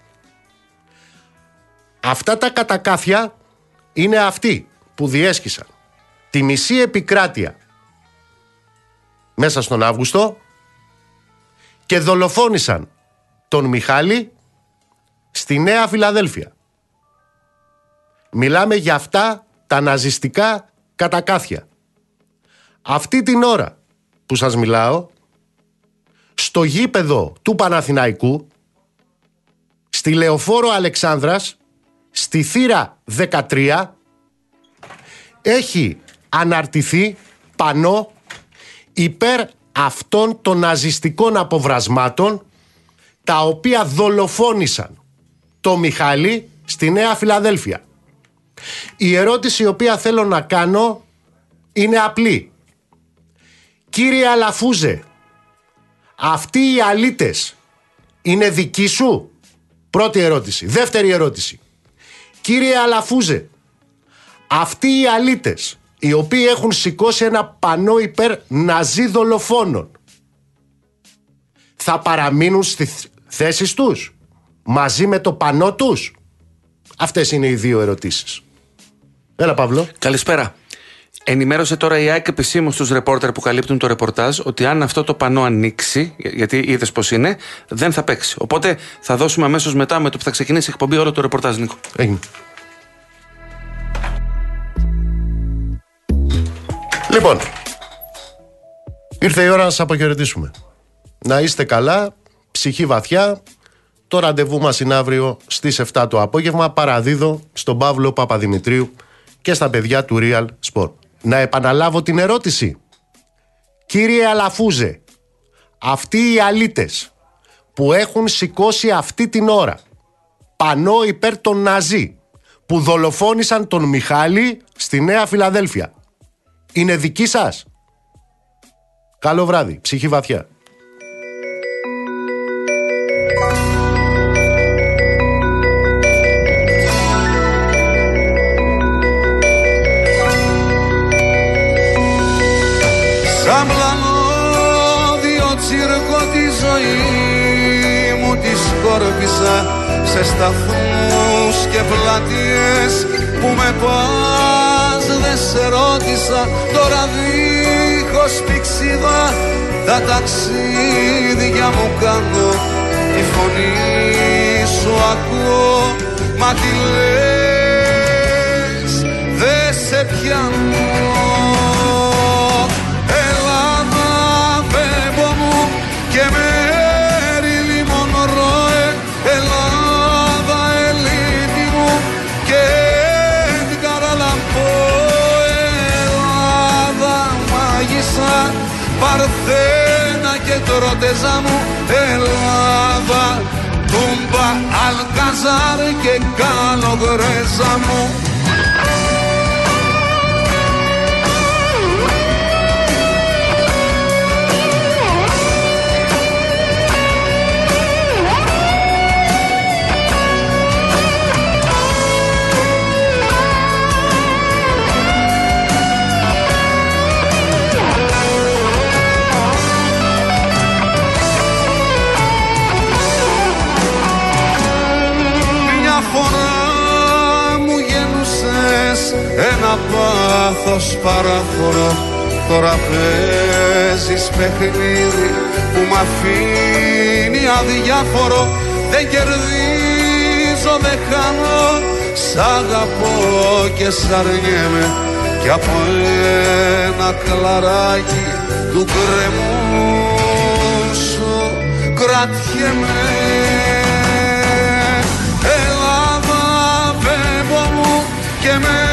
Αυτά τα κατακάθια είναι αυτοί που διέσχισαν τη μισή επικράτεια μέσα στον Αύγουστο και δολοφόνησαν τον Μιχάλη στη Νέα Φιλαδέλφια. Μιλάμε για αυτά τα ναζιστικά κατακάθια. Αυτή την ώρα που σας μιλάω, στο γήπεδο του Παναθηναϊκού, στη Λεωφόρο Αλεξάνδρας, στη θύρα 13, έχει αναρτηθεί πανό υπέρ αυτών των ναζιστικών αποβρασμάτων τα οποία δολοφόνησαν το Μιχάλη στη Νέα Φιλαδέλφια. Η ερώτηση η οποία θέλω να κάνω είναι απλή. Κύριε Αλαφούζε, αυτοί οι αλήτες είναι δικοί σου; Πρώτη ερώτηση. Δεύτερη ερώτηση. Κύριε Αλαφούζε, αυτοί οι αλήτες οι οποίοι έχουν σηκώσει ένα πανό υπέρ ναζί δολοφόνων θα παραμείνουν στις θέσεις τους μαζί με το πανό τους; Αυτές είναι οι δύο ερωτήσεις. Έλα Παύλο. Καλησπέρα. Ενημέρωσε τώρα η ΑΕΚ επισήμως στους ρεπόρτερ που καλύπτουν το ρεπορτάζ ότι αν αυτό το πανό ανοίξει, γιατί είδες πώς είναι, δεν θα παίξει. Οπότε θα δώσουμε αμέσως μετά με το που θα ξεκινήσει η εκπομπή όλο το ρεπορτάζ, Νίκο. Έγινε. Λοιπόν, ήρθε η ώρα να σας αποχαιρετήσουμε. Να είστε καλά, ψυχή βαθιά. Το ραντεβού μας είναι αύριο στις 7 το απόγευμα. Παραδίδω στον Παύλο Παπαδημητρίου και στα παιδιά του Real Sport. Να επαναλάβω την ερώτηση. Κύριε Αλαφούζε, αυτοί οι αλήτες που έχουν σηκώσει αυτή την ώρα πανό υπέρ των Ναζί που δολοφόνησαν τον Μιχάλη στη Νέα Φιλαδέλφια είναι δική σας. Καλό βράδυ. Ψυχή βαθιά. Σαν πλανόδιο τσίρκο τη ζωή μου της σκόρπισα σε σταθμούς και πλατείες που με πας δεν σε ρώτησα τώρα δίχως πηξίδα τα ταξίδια μου κάνω. Τη φωνή σου ακούω μα τι λες δεν σε πιάνω έρωτεζα μου Ελλάδα Τούμπα, Αλκαζάρ και κάνω γρέζα μου ένα πάθος παράφορο Τώρα παίζεις παιχνίδι που μ' αφήνει αδιάφορο. Δεν κερδίζω, δεν χάνω. Σ' αγαπώ και σ' αρνιέμαι. Κι από ένα κλαράκι του κρεμού σου κρατιέμαι Ελλάδα φεύγω μου και μέρη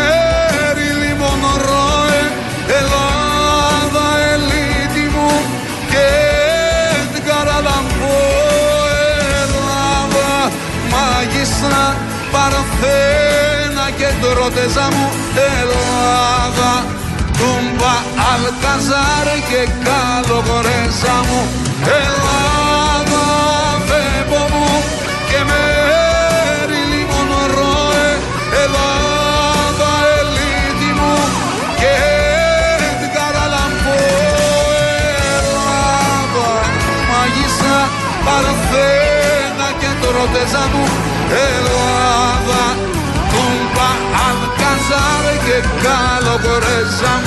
παρθένα και τρότεζα μου Ελλάδα. Τούμπα Αλκαζάρ και καλογορέζα μου Ελλάδα. Φεύγω μου και μέρη λιμονρόε Ελλάδα ελίτη μου. Και την καραλαμπό Ελλάδα. Μαγισσα παρθένα και τρότεζα μου Ελλάδα Τούμπα Αλκαζάρ και καλογορέζα μου